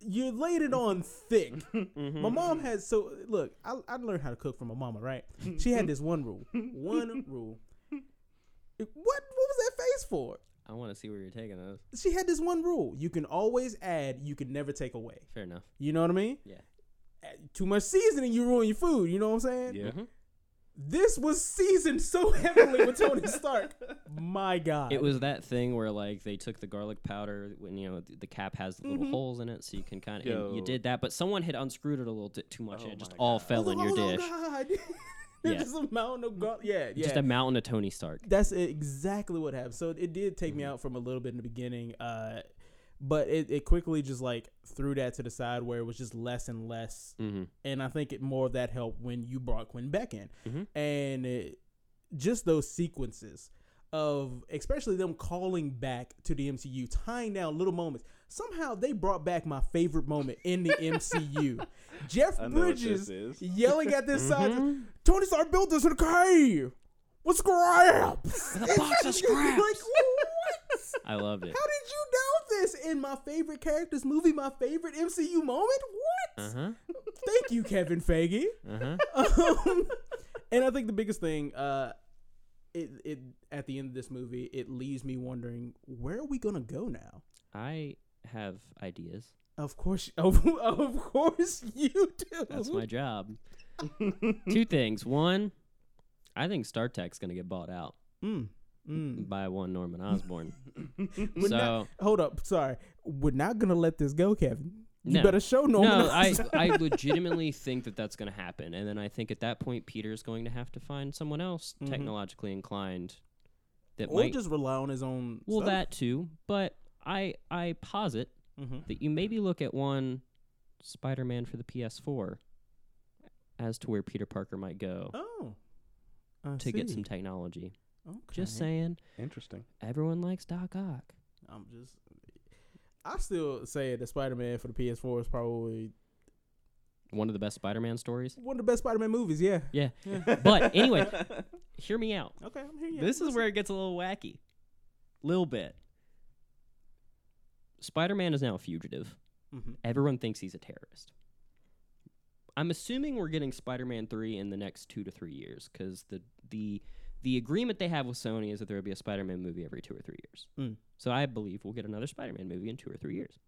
you laid it on thick. Mm-hmm. My mom has so look. I I learned how to cook from my mama. Right? She had this one rule. One rule. What what was that face for? I want to see where you're taking those." She had this one rule. You can always add. You can never take away. Fair enough. You know what I mean? Yeah. Add Too much seasoning, you ruin your food. You know what I'm saying? Yeah. Mhm. This was seasoned so heavily with Tony Stark. My God. It was that thing where like they took the garlic powder when you know th- the cap has the little Mhm. holes in it, so you can kind of Yo. you did that, but someone had unscrewed it a little bit too much, and Oh it just my all God. fell in your oh, dish. God. Yeah. Just a mountain of garlic. Yeah, yeah. Just a mountain of Tony Stark. That's exactly what happened. So it did take me Mm-hmm. out from a little bit in the beginning, uh, but it, it quickly just like threw that to the side where it was just less and less. Mm-hmm. And I think it more of that helped when you brought Quinn Beck in, Mhm. and it, just those sequences of especially them calling back to the MCU, tying down little moments. Somehow they brought back my favorite moment in the MCU. Jeff I know what Bridges yelling at this side. Mm-hmm. Tony Stark built this in a cave. What's scraps? With a box of scraps. like, I loved it. How did you know this? In my favorite characters movie, my favorite MCU moment? What? Uh huh. Thank you, Kevin Feige. Uh huh. Um, and I think the biggest thing, uh, it it at the end of this movie, it leaves me wondering where are we gonna go now? I have ideas. Of course, of, of course you do. That's my job. Two things. One, I think Stark Tech's gonna get bought out Mm. Mm. by one Norman Osborn. So not- hold up, sorry. We're not gonna let this go, Kevin. You No. better show Norman. no, I I legitimately think that that's gonna happen, and then I think at that point Peter's going to have to find someone else Mhm. technologically inclined that or might. just rely on his own. well, stuff. that too, but I I posit Mhm. that you maybe look at one Spider-Man for the PS4 as to where Peter Parker might go Oh. I to get some technology. Okay. Just saying, Interesting. everyone likes Doc Ock. I'm just. I still say that Spider-Man for the PS4 is probably One of the best Spider-Man stories. one of the best Spider-Man movies. Yeah. Yeah. Yeah. But anyway, hear me out. Okay, I'm here. this is where it gets a little wacky. Little bit. Spider-Man is now a fugitive. hmm Everyone thinks he's a terrorist. I'm assuming we're getting Spider-Man 3 in the next 2 to 3 years cuz the the the agreement they have with Sony is that there will be a Spider-Man movie every 2 or 3 years. Mm. So I believe we'll get another Spider-Man movie in 2 or 3 years.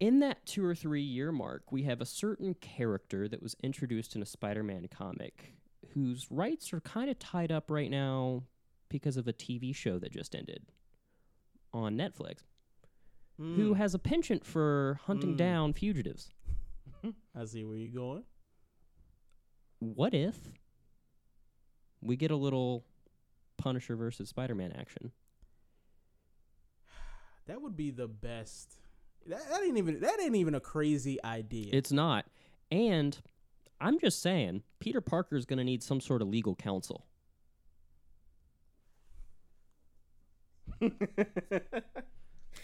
In that 2 or 3 year mark, we have a certain character that was introduced in a Spider-Man comic whose rights are kind of tied up right now because of a TV show that just ended on Netflix who has a penchant for hunting Mm. down fugitives. I see where you're going. What if we get a little Punisher versus Spider-Man action? That would be the best. That, that ain't even that ain't even a crazy idea. It's not. And I'm just saying, Peter Parker is going to need some sort of legal counsel.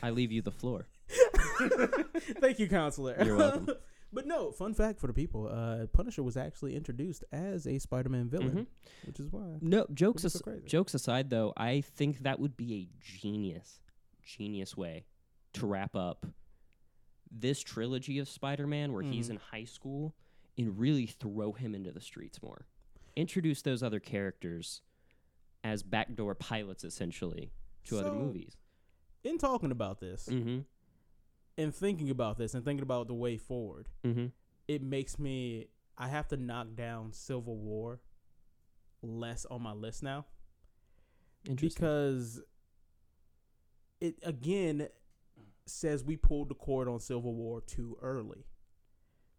I leave you the floor. Thank you, counselor. You're welcome. but no, fun fact for the people: uh, Punisher was actually introduced as a Spider-Man villain, which is why. No, jokes Wouldn't so jokes aside though, I think that would be a genius genius way to wrap up this trilogy of Spider-Man where he's Mhm. in high school and really throw him into the streets more. Introduce those other characters as backdoor pilots essentially to other movies. In talking about this Mhm. And thinking about this and thinking about the way forward, Mhm. it makes me I have to knock down Civil War less on my list now because it again says we pulled the cord on Civil War too early.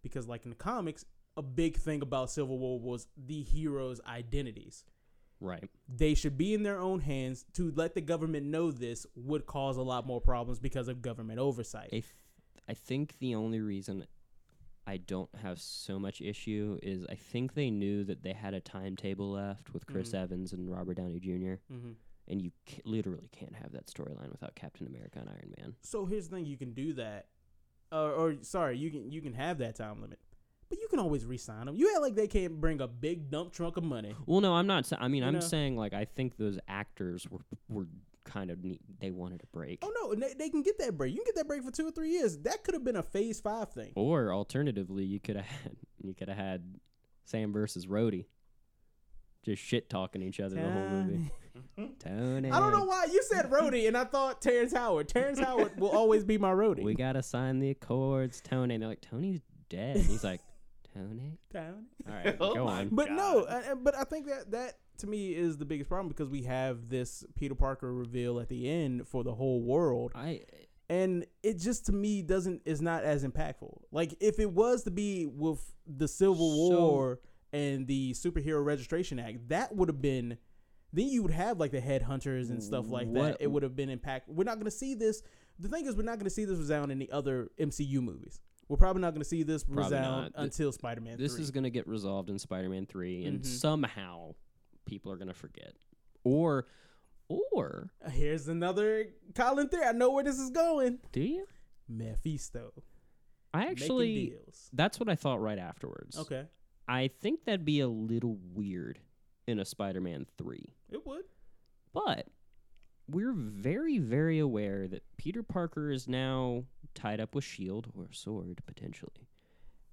Because like in the comics, a big thing about Civil War was the heroes' identities. Right. They should be in their own hands. To let the government know this would cause a lot more problems because of government oversight. I, I think the only reason I don't have so much issue is I think they knew that they had a timetable left with Chris Mhm. Evans and Robert Downey Jr. hmm and you ca- literally can't have that storyline without Captain America and Iron Man. So here's the thing: you can do that, uh, or sorry, you can you can have that time limit, but you can always re-sign them. You act like they can't bring a big dump trunk of money. Well, no, I'm not. sa- I mean, You I'm know? saying like I think those actors were were kind of neat. They wanted a break, Oh no, they, they can get that break. You can get that break for two or three years. That could have been a phase five thing. or alternatively, you could have had you could have had Sam versus Rhodey, just shit talking each other the whole movie. Tony, I don't know why you said Rhodey, and I thought Terrence Howard. Terrence Howard will always be my Rhodey. We gotta sign the accords, Tony. And they're like, Tony's dead. And he's like, Tony. Down. All right, Oh go on. But no, uh, uh, but I think that that to me is the biggest problem because we have this Peter Parker reveal at the end for the whole world, I and it just to me doesn't is not as impactful. Like if it was to be with the Civil So- War and the Superhero Registration Act, that would have been. Then you would have like the headhunters and stuff like that. It would have been impact. We're not going to see this. The thing is, we're not going to see this resound in the other MCU movies. We're probably not going to see this Probably resound not. Th- until Spider Man. this is gonna get resolved in Spider-Man Three, and Mhm. somehow people are gonna forget, or or Here's another Collin theory. I know where this is going. do you? Mephisto. I actually deals. that's what I thought right afterwards. Okay. I think that'd be a little weird in a Spider-Man Three. It would. But we're very, very aware that Peter Parker is now tied up with Shield or Sword potentially,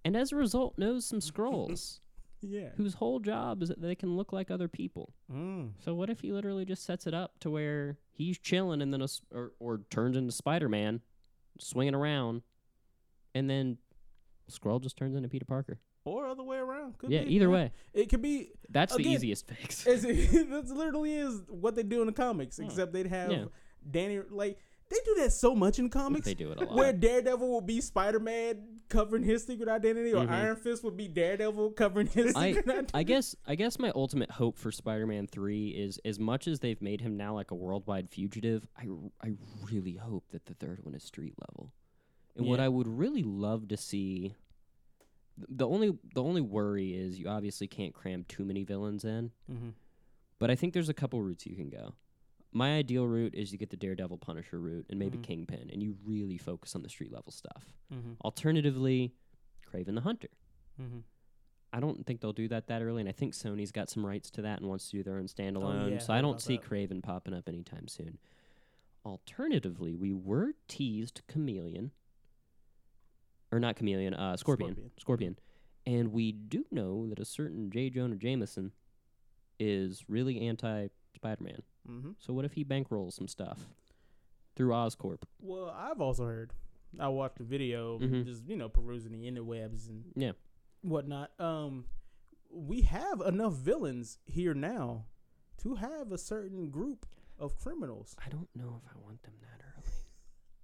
and as a result knows some Skrulls Yeah. whose whole job is that they can look like other people. Mm. So what if he literally just sets it up to where he's chilling and then a, or or turns into Spider Man, swinging around, and then Skrull just turns into Peter Parker. or other way around. Could yeah, be, either way. It could be. That's the easiest fix. That's literally is what they do in the comics, except they'd have. Yeah. Danny like they do that so much in comics. They do it a lot. Where Daredevil will be Spider Man covering his secret identity, or Mhm. Iron Fist would be Daredevil covering his I, secret identity. I guess I guess my ultimate hope for Spider-Man 3 is as much as they've made him now like a worldwide fugitive, I I really hope that the third one is street level. And what I would really love to see the only the only worry is you obviously can't cram too many villains in, mm-hmm. but I think there's a couple routes you can go. My ideal route is you get the Daredevil Punisher route and maybe Mhm. Kingpin and you really focus on the street level stuff. Mm-hmm. Alternatively, Kraven the Hunter. Mm-hmm. I don't think they'll do that that early, and I think Sony's got some rights to that and wants to do their own standalone. Oh, yeah, so I I don't see that. Kraven popping up anytime soon. Alternatively, we were teased Chameleon, or not Chameleon, uh, Scorpion, Scorpion. Scorpion, and we do know that a certain J. Jonah Jameson is really anti Spider-Man. Mm-hmm. So what if he bankrolls some stuff through Oscorp? Well, I've also heard. I watched a video, Mhm. just you know, perusing the interwebs and Yeah. whatnot. Um, we have enough villains here now to have a certain group of criminals. I don't know if I want them that early.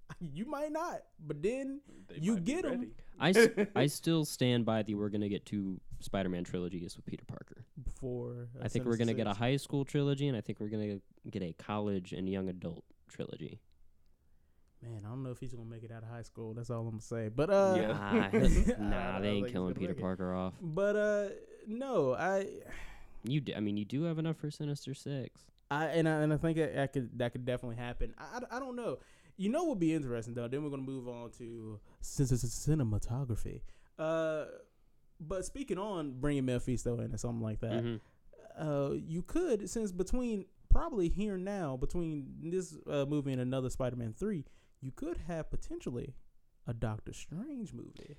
You might not, but then They you get them. get 'em. ready. I, s- I still stand by the we're gonna get two Spider-Man trilogies with Peter Parker. before uh, I think we're gonna get a high school trilogy, and I think we're gonna get a college and young adult trilogy. Man, I don't know if he's gonna make it out of high school. That's all I'm gonna say. But uh, Yeah. Nah, nah, they ain't he's killing Peter make it. Parker off. But uh, no, I, You, d- I mean, you do have enough for Sinister Six. I and I and I think that, that could that could definitely happen. I, I, I don't know. You know what would be interesting though. Then we're gonna move on to since it's cinematography. Uh, but speaking on bringing Mephisto in or something like that, Mhm. uh, you could since between probably here now between this uh, movie and another Spider-Man three, you could have potentially a Doctor Strange movie,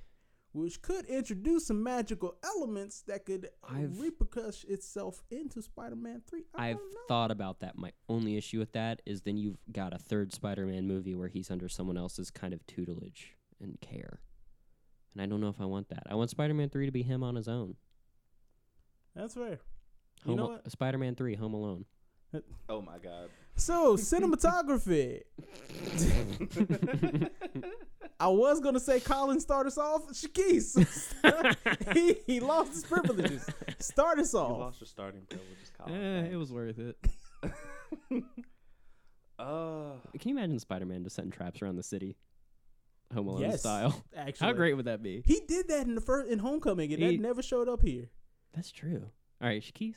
which could introduce some magical elements that could I've- repercuss itself into Spider-Man three. I I've don't know. thought about that. My only issue with that is then you've got a third Spider-Man movie where he's under someone else's kind of tutelage and care, and I don't know if I want that. I want Spider-Man three to be him on his own. That's fair. Home You know what? Spider-Man three, Home Alone. Oh my god. So cinematography. I was gonna say Collin start us off. Shakis. he, he lost his privileges. Start us You off. lost your starting privileges, Collin. Eh, it was worth it. Uh, Can you imagine Spider-Man just setting traps around the city, Home Alone Yes, style? Actually, How great would that be? He did that in the first in Homecoming, and He- that never showed up here. That's true. All right, Shakis.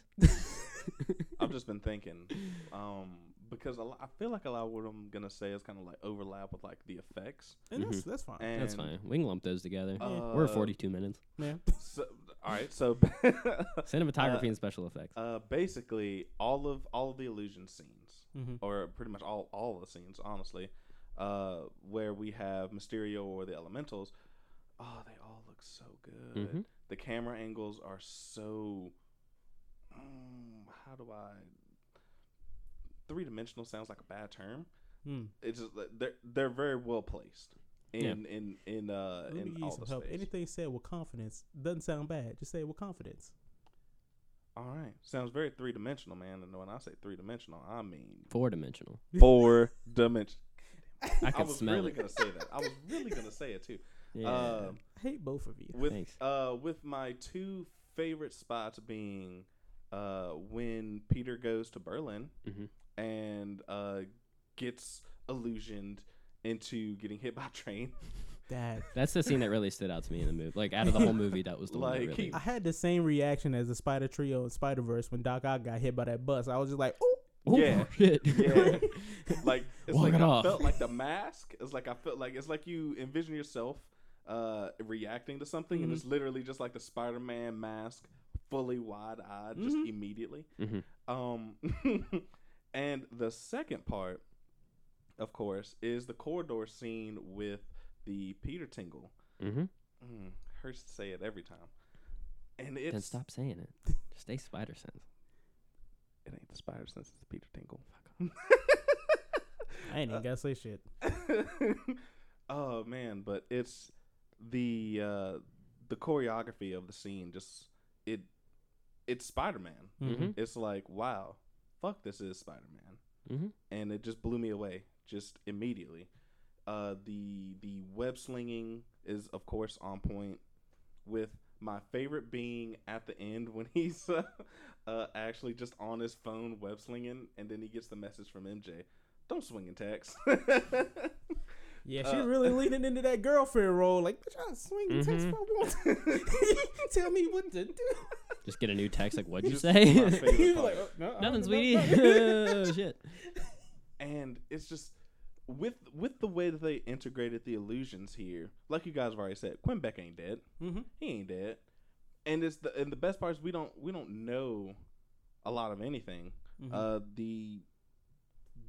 I've just been thinking, um, because a lo- I feel like a lot of what I'm gonna say is kind of like overlap with like the effects. And that's Mhm. that's fine. And That's fine. We can lump those together. Uh, We're at 42 minutes. yeah. So, all right, so Cinematography uh, and special effects. uh, basically all of all of the illusion scenes, Mhm. or pretty much all all of the scenes, honestly, uh, where we have Mysterio or the Elementals. Oh, they all look so good. Mhm. The camera angles are so. Um, how do I? Three dimensional sounds like a bad term. Hmm. It's just they're they're very well placed Yeah. in in in uh Let me in give all some the help. space. Anything said with confidence doesn't sound bad. Just say it with confidence. All right, sounds very three dimensional, man. And when I say three dimensional, I mean Four dimensional. four dimension. I I was smell really it. gonna say that. I was really gonna say it too. Yeah. Um, I hate both of you. with Thanks. uh with my two favorite spots being uh when Peter goes to Berlin Mhm. and uh gets illusioned into getting hit by a train. That That's the scene that really stood out to me in the movie. Like out of the whole movie, that was the one that really. I had the same reaction as the Spider Trio in Spider Verse when Doc Ock got hit by that bus. I was just like, oh, Oh, yeah. shit. Yeah. like it's Walk like it I off. felt like the mask. It's like I felt like it's like you envision yourself uh reacting to something and Mhm. it's literally just like the Spider-Man mask fully wide-eyed just Mhm. immediately. Mhm. Um and the second part of course is the corridor scene with the Peter Tingle. Mhm. Mm, hurts to say it every time. And it's Then stop saying it. Stay Spider Sense. it ain't the spider sense, it's the Peter Tingle. I ain't even gotta say shit. oh man, but it's the uh the choreography of the scene just it it's Spider Man. Mhm. It's like wow, fuck, this is Spider Man, Mhm. and it just blew me away just immediately. Uh, the the web slinging is of course on point. With my favorite being at the end when he's uh, uh, actually just on his phone web slinging, and then he gets the message from MJ. Don't swing and text. Yeah, she's Uh, really leaning into that girlfriend role. Like, bitch, I'll swing and text Mhm. if I. Tell me what to do. Just get a new text like, "What'd you say?" my He's like, oh, no, I Nothing, don't sweetie. know. oh shit. and it's just with with the way that they integrated the illusions here, like you guys have already said, Quinn Beck ain't dead. Mhm. He ain't dead. And it's the and the best part is we don't we don't know a lot of anything. Mhm. Uh, the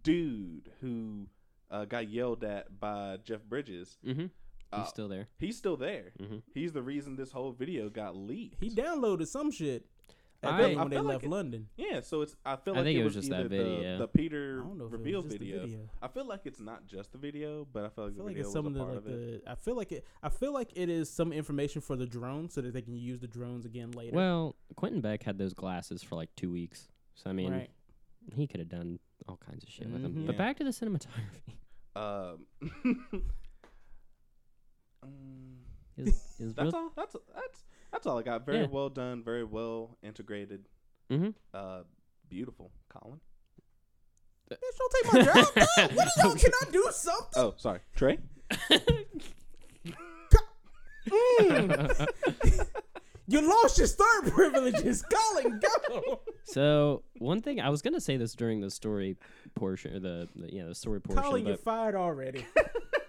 dude who uh, got yelled at by Jeff Bridges, Mm-hmm. He's uh, still there. he's still there. Mhm. He's the reason this whole video got leaked. He downloaded some shit at I- the- I when they feel like left it- London. yeah, so it's I feel I like think it, it was was just that video. the, the Peter don't know if it reveal was just the video. video. I feel like it's not just the video, but I feel like I feel the like video it's some was of a the part like of it. the. I feel like it. I feel like it is some information for the drone so that they can use the drones again later. Well, Quentin Beck had those glasses for like two weeks, so I mean, right. he could have done all kinds of shit with them. Mhm. But back to the cinematography. Um, um, It was, it was that's real. all. That's that's that's all I got. Very Yeah. well done. Very well integrated. Mm-hmm. Uh, beautiful, Collin. Bitch, don't take my job. No, what are y'all? Can I do something? Oh, sorry, Trae. You lost your third privileges. Collin, go. So one thing I was gonna say this during the story portion, or the, the yeah the story portion, Collin, you're but fired already.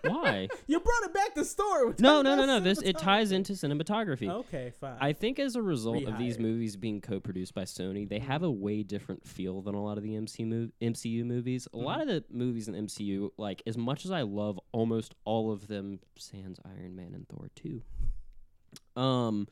Why? you brought it back to story. We're No, no, no, no. This it ties into cinematography. Okay, fine. I think as a result of these movies being co-produced by Sony, they have a way different feel than a lot of the MC mov- MCU movies. A lot of the movies in MCU, like as much as I love almost all of them, sans Iron Man and Thor 2. Um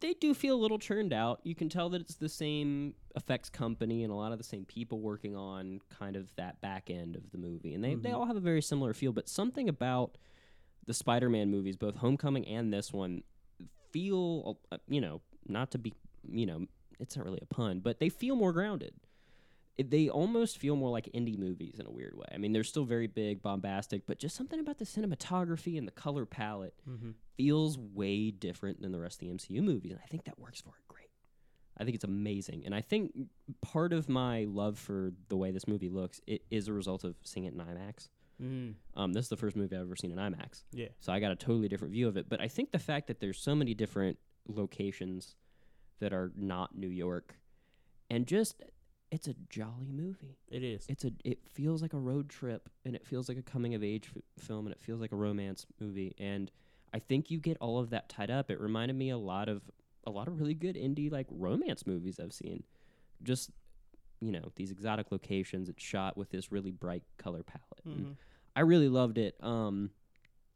they do feel a little churned out. You can tell that it's the same effects company and a lot of the same people working on kind of that back end of the movie. And they, they all have a very similar feel, but something about the Spider-Man movies, both Homecoming and this one, feel uh, you know not to be you know it's not really a pun, but they feel more grounded. It, they almost feel more like indie movies in a weird way. I mean, they're still very big, bombastic, but just something about the cinematography and the color palette Mhm. feels way different than the rest of the MCU movies, and I think that works for it great. I think it's amazing, and I think part of my love for the way this movie looks it is a result of seeing it in IMAX. Mm, Um, this is the first movie I've ever seen in IMAX. yeah. So I got a totally different view of it. But I think the fact that there's so many different locations that are not New York, and just it's a jolly movie. It is. It's a it feels like a road trip, and it feels like a coming of age f- film, and it feels like a romance movie. And I think you get all of that tied up. It reminded me a lot of a lot of really good indie like romance movies I've seen. Just you know these exotic locations. It's shot with this really bright color palette. and Mhm. I really loved it. Um,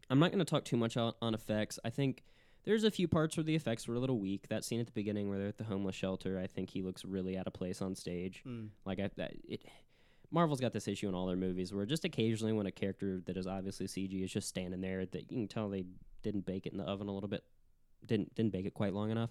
I'm not going to talk too much on, on effects. I think there's a few parts where the effects were a little weak. That scene at the beginning where they're at the homeless shelter, I think he looks really out of place on stage. Mm. Like I, that, it, Marvel's got this issue in all their movies where just occasionally when a character that is obviously CG is just standing there, that you can tell they didn't bake it in the oven a little bit, didn't didn't bake it quite long enough.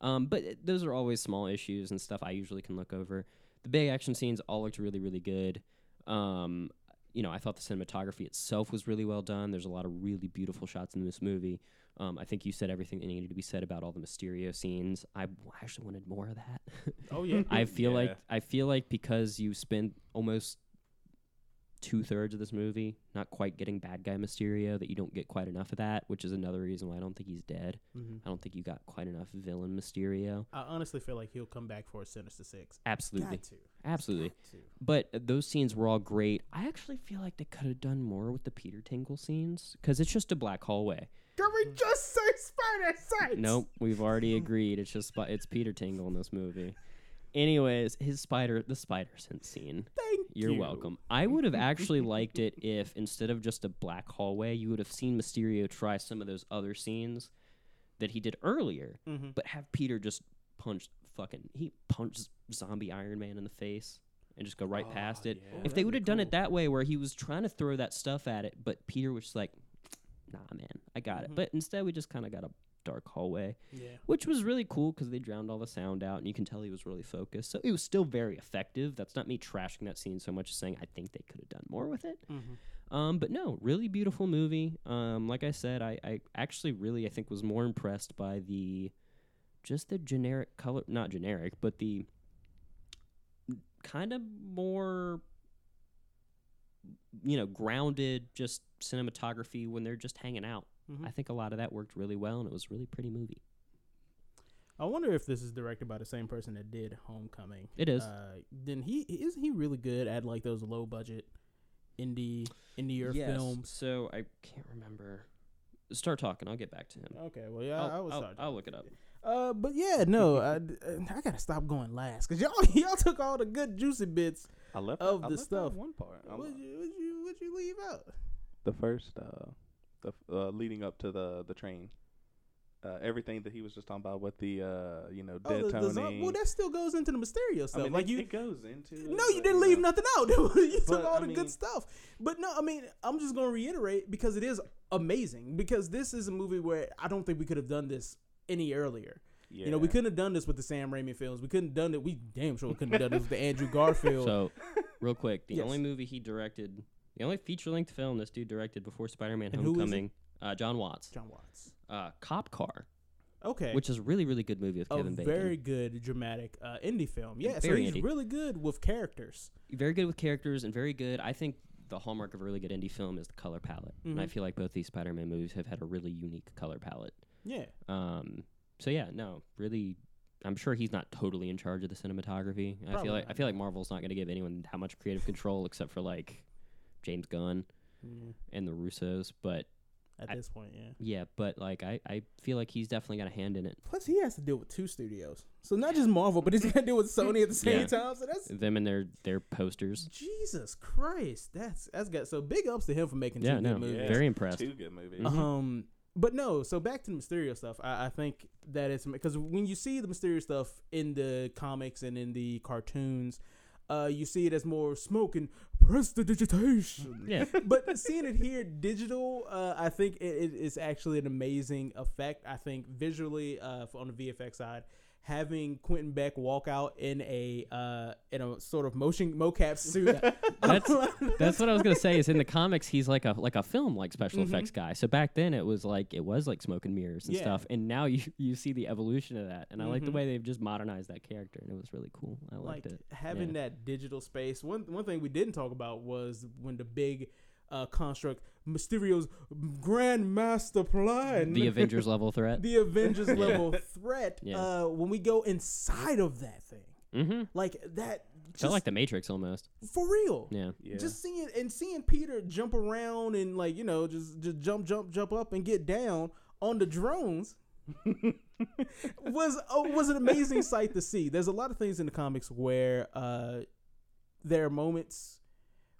Um, but it- those are always small issues and stuff I usually can look over. The big action scenes all looked really really good. Um, you know, I thought the cinematography itself was really well done. There's a lot of really beautiful shots in this movie. Um, I think you said everything that needed to be said about all the Mysterio scenes. I w- actually wanted more of that. Oh yeah. I feel Yeah. like I feel like because you spend almost two thirds of this movie not quite getting bad guy Mysterio, that you don't get quite enough of that, which is another reason why I don't think he's dead. Mhm. I don't think you got quite enough villain Mysterio. I honestly feel like he'll come back for a Sinister Six. Absolutely, Got to. absolutely. Got. But uh, those scenes were all great. I actually feel like they could have done more with the Peter Tingle scenes because it's just a black hallway. Can we just say Spider Sites? Nope, we've already agreed. It's just spi- it's Peter Tingle in this movie. Anyways, his spider, the spider sense scene. Thank You're you. welcome. I would have actually liked it if instead of just a black hallway, you would have seen Mysterio try some of those other scenes that he did earlier, Mhm. but have Peter just punch fucking he punched zombie Iron Man in the face and just go right Oh, past it. yeah. if they would have done it that way, where he was trying to throw that stuff at it, but Peter was just like, "Nah, man, I got it." Mhm. But instead, we just kind of got a dark hallway, Yeah. which was really cool because they drowned all the sound out, and you can tell he was really focused. So it was still very effective. That's not me trashing that scene so much as saying I think they could have done more with it. Um, but no, really beautiful movie. Um, like I said, I, I actually really I think was more impressed by the just the generic color, not generic, but the kind of more you know grounded just cinematography when they're just hanging out. Mhm. I think a lot of that worked really well, and it was a really pretty movie. I wonder if this is directed by the same person that did Homecoming. It is. Uh, then he isn't he really good at like those low budget indie indie films? So I can't remember. Start talking. I'll get back to him. Okay, well yeah, I'll, I was. I'll. I'll look it up. Uh, but yeah, no, I, I gotta stop going last because y'all y'all took all the good juicy bits. I left Of out, I the left out stuff. one part. I'm- What you what you what you leave out? the first uh the uh, leading up to the the train uh everything that he was just talking about with the uh you know dead oh, the, the Tony well, that still goes into the Mysterio stuff. I mean, like it, you, it goes into it, No, you didn't leave know. nothing out. you took all I the mean- good stuff. But no, I mean, I'm just gonna reiterate because it is amazing. Because this is a movie where I don't think we could have done this any earlier. You know, we couldn't have done this with the Sam Raimi films. We couldn't have done it. We damn sure couldn't have done this with the Andrew Garfield. So, real quick, the Yes. only movie he directed, the only feature length film this dude directed before Spider Man And who is it? Homecoming, uh, Jon Watts. Jon Watts. Uh, Cop Car, Okay. which is a really, really good movie with a Kevin Bacon. very good dramatic uh, indie film. Yeah, so Very he's indie. really good with characters. very good with characters and very good. I think the hallmark of a really good indie film is the color palette. And I Mhm. feel like both these Spider Man movies have had a really unique color palette. Yeah. Um, so yeah, no, really, I'm sure he's not totally in charge of the cinematography. I Probably feel like I not. feel like Marvel's not going to give anyone that much creative control except for like James Gunn Mm, and the Russos. But at I- this point, yeah. yeah, but like I, I feel like he's definitely got a hand in it. Plus, he has to deal with two studios, so not just Marvel, but he's got to deal with Sony at the same Yeah. time. So that's Them and their their posters. Jesus Christ. That's that's got so big ups to him for making Yeah, two no, good movies. Yeah. very impressed. two good movies Mhm. Um, but no. So back to the Mysterio stuff. I, I think that it's because when you see the Mysterio stuff in the comics and in the cartoons, uh, you see it as more smoke and prestidigitation. Yeah. but seeing it here digital, uh, I think it, it is actually an amazing effect. I think visually, uh, on the VFX side, having Quentin Beck walk out in a uh, in a sort of motion mocap suit. That's that's what I was gonna say. Is in the comics he's like a like a film like special Mhm. effects guy. So back then it was like it was like smoke and mirrors and Yeah. stuff. And now you you see the evolution of that. And I like the Mhm. way they've just modernized that character, and it was really cool. I like liked it. having Yeah. that digital space. One one thing we didn't talk about was when the big uh, construct Mysterio's Grand Master Plan, The Avengers level threat. the Avengers level threat. Yeah. Uh, when we go inside of that thing, mm-hmm. like that, just Felt like the Matrix almost. for real. Yeah. yeah Just seeing and seeing Peter jump around and like you know just just jump jump jump up and get down on the drones was uh, was an amazing sight to see. There's a lot of things in the comics where uh, there are moments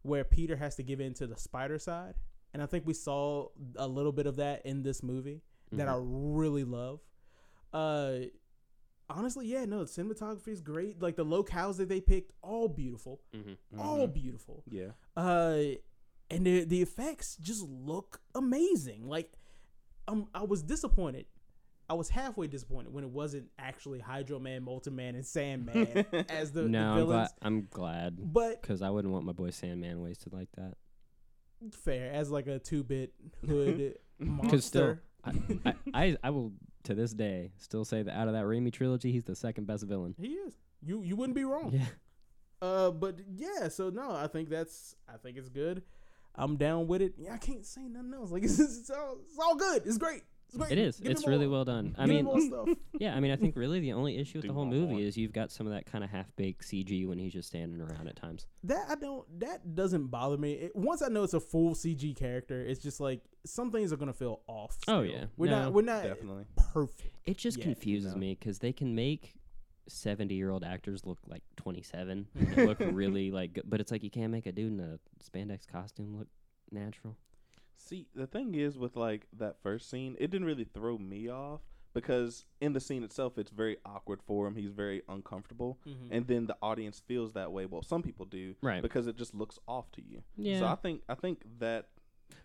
where Peter has to give in to the spider side, and I think we saw a little bit of that in this movie that I really love. Uh, honestly, yeah, no, the cinematography is great. Like the locales that they picked, all beautiful, Mm-hmm. all beautiful. yeah Uh, and the the effects just look amazing. Like, um, I was disappointed. I was halfway disappointed when it wasn't actually Hydro Man, Molten Man, and Sandman as the, no, the I'm glad. I'm glad But because I wouldn't want my boy Sandman wasted like that. Fair as like a two bit hood Because still, monster. I, I, I I will to this day still say that out of that Raimi trilogy, he's the second best villain. he is. You you wouldn't be wrong. Yeah. Uh, but yeah, so no, I think that's I think it's good. I'm down with it. Yeah, I can't say nothing else. Like it's, it's all it's all good. It's great. It's. It is. It's really well done. I mean, stuff. yeah. I mean, I think really the only issue with Do the whole movie more. is you've got some of that kind of half baked CG when he's just standing around at times. That I don't. That doesn't bother me. It, once I know it's a full CG character, it's just like some things are gonna feel off. Oh, yeah. we're No, not. We're not definitely perfect. It just Yeah, confuses no. me because they can make seventy-year-old actors look like twenty-seven. and look really like, good, but it's like you can't make a dude in a spandex costume look natural. See, the thing is with like that first scene, it didn't really throw me off because in the scene itself, it's very awkward for him. He's very uncomfortable, Mm-hmm. and then the audience feels that way. Well, some people do, Right. Because it just looks off to you. Yeah. So I think I think that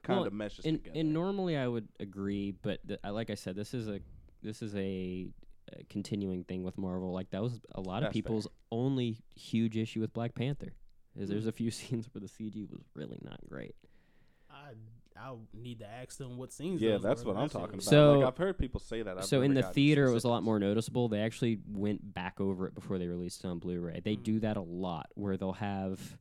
kind Well, of meshes and, together. and normally I would agree, but th- I, like I said, this is a this is a, a continuing thing with Marvel. Like that was a lot of That's fair. people's only huge issue with Black Panther. Is Hmm. there's a few scenes where the CG was really not great. I I need to ask them what scenes. Yeah, those that's were. what I'm talking about. So- like I've heard people say that. I've so in the theater, it was a lot more noticeable. They actually went back over it before they released it on Blu-ray. They Mm. do that a lot, where they'll have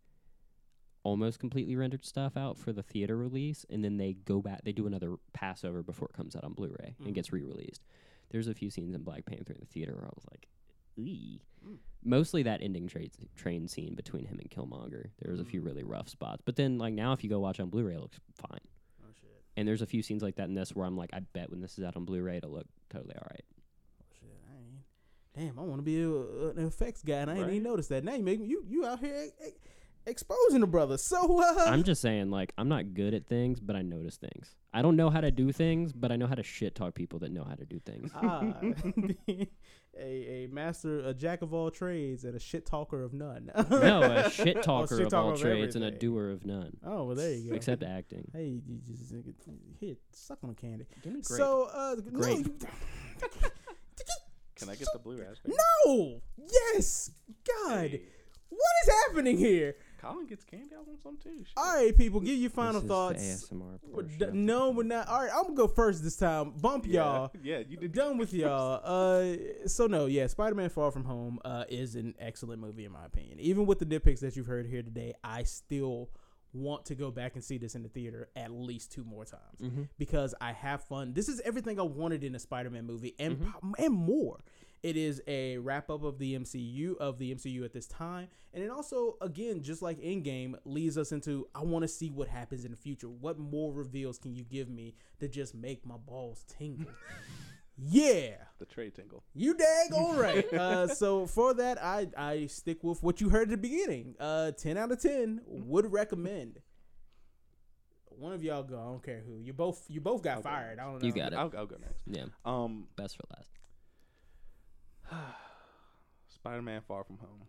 almost completely rendered stuff out for the theater release, and then they go back. They do another pass over before it comes out on Blu-ray Mm. and gets re-released. There's a few scenes in Black Panther in the theater where I was like, "Ee." Mm. Mostly that ending tra- train scene between him and Killmonger. There was a Mm. few really rough spots, but then like now, if you go watch on Blu-ray, it looks fine. Shit! And there's a few scenes like that in this where I'm like, I bet when this is out on Blu-ray, it'll look totally all right. Oh shit! I ain't. Damn, I want to be a, a- an effects guy, and I ain't even noticed that. Now you make me, you you out here e- e- exposing the brother. So uh, I'm just saying, like, I'm not good at things, but I notice things. I don't know how to do things, but I know how to shit talk people that know how to do things. ah, a a master, a jack of all trades, and a shit talker of none. no, a shit Oh, talker shit of all talker trades and a doer of none, Oh well, there you go. except acting. hey, you just hit suck on the candy. Give me grape. So uh, Grape. no, Can I get the blue raspberry? no, yes, God, Hey, what is happening here? Collin gets candy. I want some too. Shit. All right, people, give your final This is the thoughts. ASMR We're d- no, we're not. All right, I'm gonna go first this time. Bump yeah, y'all. Yeah, you did. Done with y'all. Uh, so no, yeah, Spider-Man: Far From Home uh, is an excellent movie in my opinion. Even with the nitpicks that you've heard here today, I still want to go back and see this in the theater at least two more times Mhm. because I have fun. This is everything I wanted in a Spider-Man movie and Mhm. and more. It is a wrap up of the MCU of the MCU at this time, and it also, again, just like Endgame, leads us into I want to see what happens in the future. What more reveals can you give me to just make my balls tingle? yeah, The trade tingle. you daggone right. Uh, so for that, I I stick with what you heard at the beginning. Uh, ten out of ten would recommend. One of y'all go. I don't care who. You both you both got I'll go fired. I don't know. You got it. I'll, I'll go next. Yeah, Um, best for last. Spider-Man: Far From Home.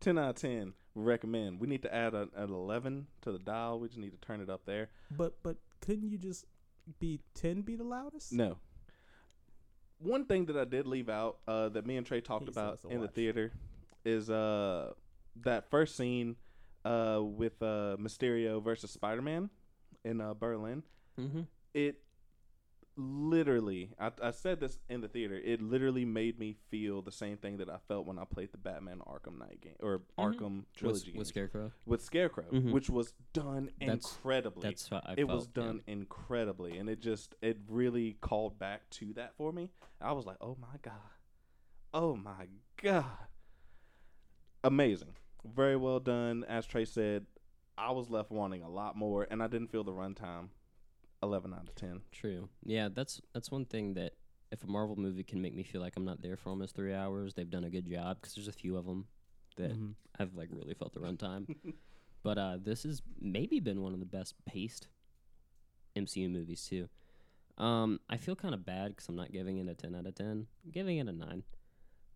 Ten out of ten. Recommend. We need to add a, an eleven to the dial. We just need to turn it up there. But but couldn't you just be ten be the loudest? No. One thing that I did leave out uh, that me and Trae talked He about in the theater is uh, that first scene uh, with uh, Mysterio versus Spider Man in uh, Berlin. Mm-hmm. It literally, I, I said this in the theater, it literally made me feel the same thing that I felt when I played the Batman Arkham Knight game or Arkham trilogy with games Scarecrow. with Scarecrow, Mhm. which was done That's- incredibly That's what I it felt. was yeah. done incredibly and it just it really called back to that for me i was like oh my god oh my god amazing very well done as trae said i was left wanting a lot more and i didn't feel the runtime 11 out of 10 True. Yeah, that's that's one thing that if a Marvel movie can make me feel like I'm not there for almost three hours, they've done a good job. Because there's a few of them that Mhm. I've like really felt the runtime. but uh, this has maybe been one of the best paced MCU movies too. Um, I feel kind of bad because I'm not giving it a 10 out of 10. I'm giving it a nine.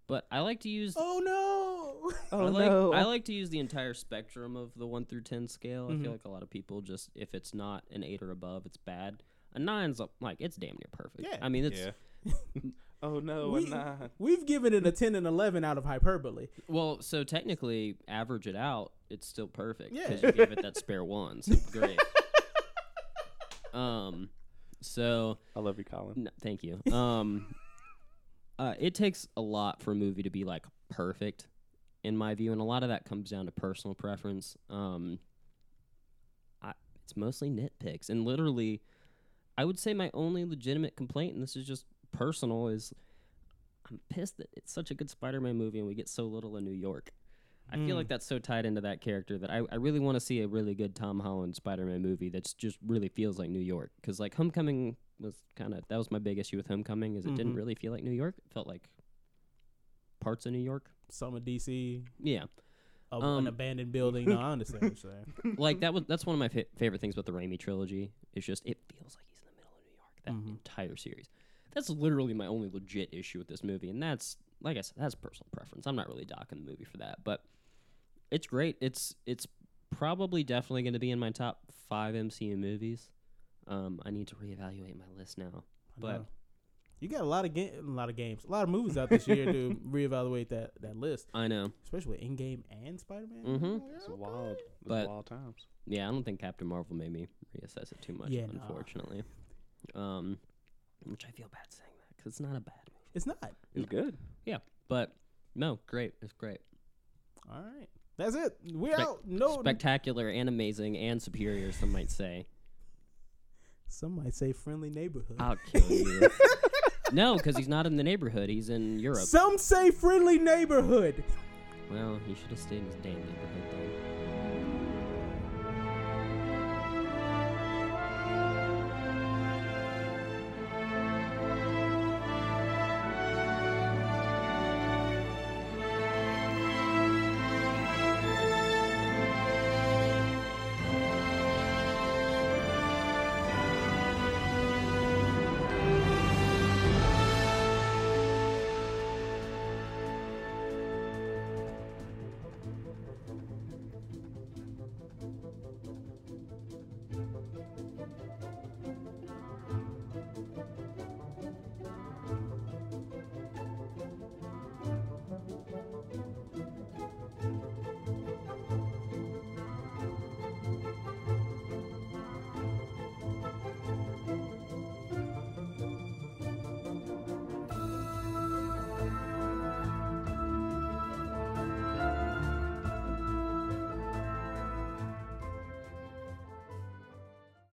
But I like to use Oh no. Oh, I like I like to use the entire spectrum of the one through ten scale. I Mhm. feel like a lot of people just if it's not an eight or above, it's bad. A nine's like it's damn near perfect. Yeah. I mean it's yeah oh no We- a nine. We've given it a ten and eleven out of hyperbole. well, so technically average it out, it's still perfect Yeah. because you gave it that spare one. So great. um, so i love you collin No, thank you. Um, uh, it takes a lot for a movie to be like perfect, in my view, and a lot of that comes down to personal preference. Um, I, it's mostly nitpicks, and literally, I would say my only legitimate complaint, and this is just personal, is I'm pissed that it's such a good Spider-Man movie and we get so little in New York. I feel Mm. like that's so tied into that character that I, I really want to see a really good Tom Holland Spider-Man movie that's just really feels like New York. Because like Homecoming was kind of that was my big issue with Homecoming is it didn't Mhm. really feel like New York. It felt like parts of New York. Some of DC, Yeah, a, Um, an abandoned building. No, I understand what you're saying. like that was that's one of my fa- favorite things about the Raimi trilogy. It's just it feels like he's in the middle of New York. That Mhm. entire series. That's literally my only legit issue with this movie, and that's like I said, that's personal preference. I'm not really docking the movie for that, but it's great. It's it's probably definitely going to be in my top five MCU movies. Um, I need to reevaluate my list now, but. You got a lot of game, a lot of games, a lot of movies out this year to reevaluate that that list, I know. especially with Endgame and Spider Man. Mhm. It's wild. It's But- wild times. Yeah, I don't think Captain Marvel made me reassess it too much, Yeah, nah. unfortunately. Um, which I feel bad saying that because it's not a bad movie. It's not. It's was good. Yeah, but no, great. It's great. All right, that's it. We Spec- out. No, Spectacular and amazing and superior, some might say. some might say friendly neighborhood. I'll kill you. no, because he's not in the neighborhood. He's in Europe. Some say friendly neighborhood. well, he should have stayed in his damn neighborhood then.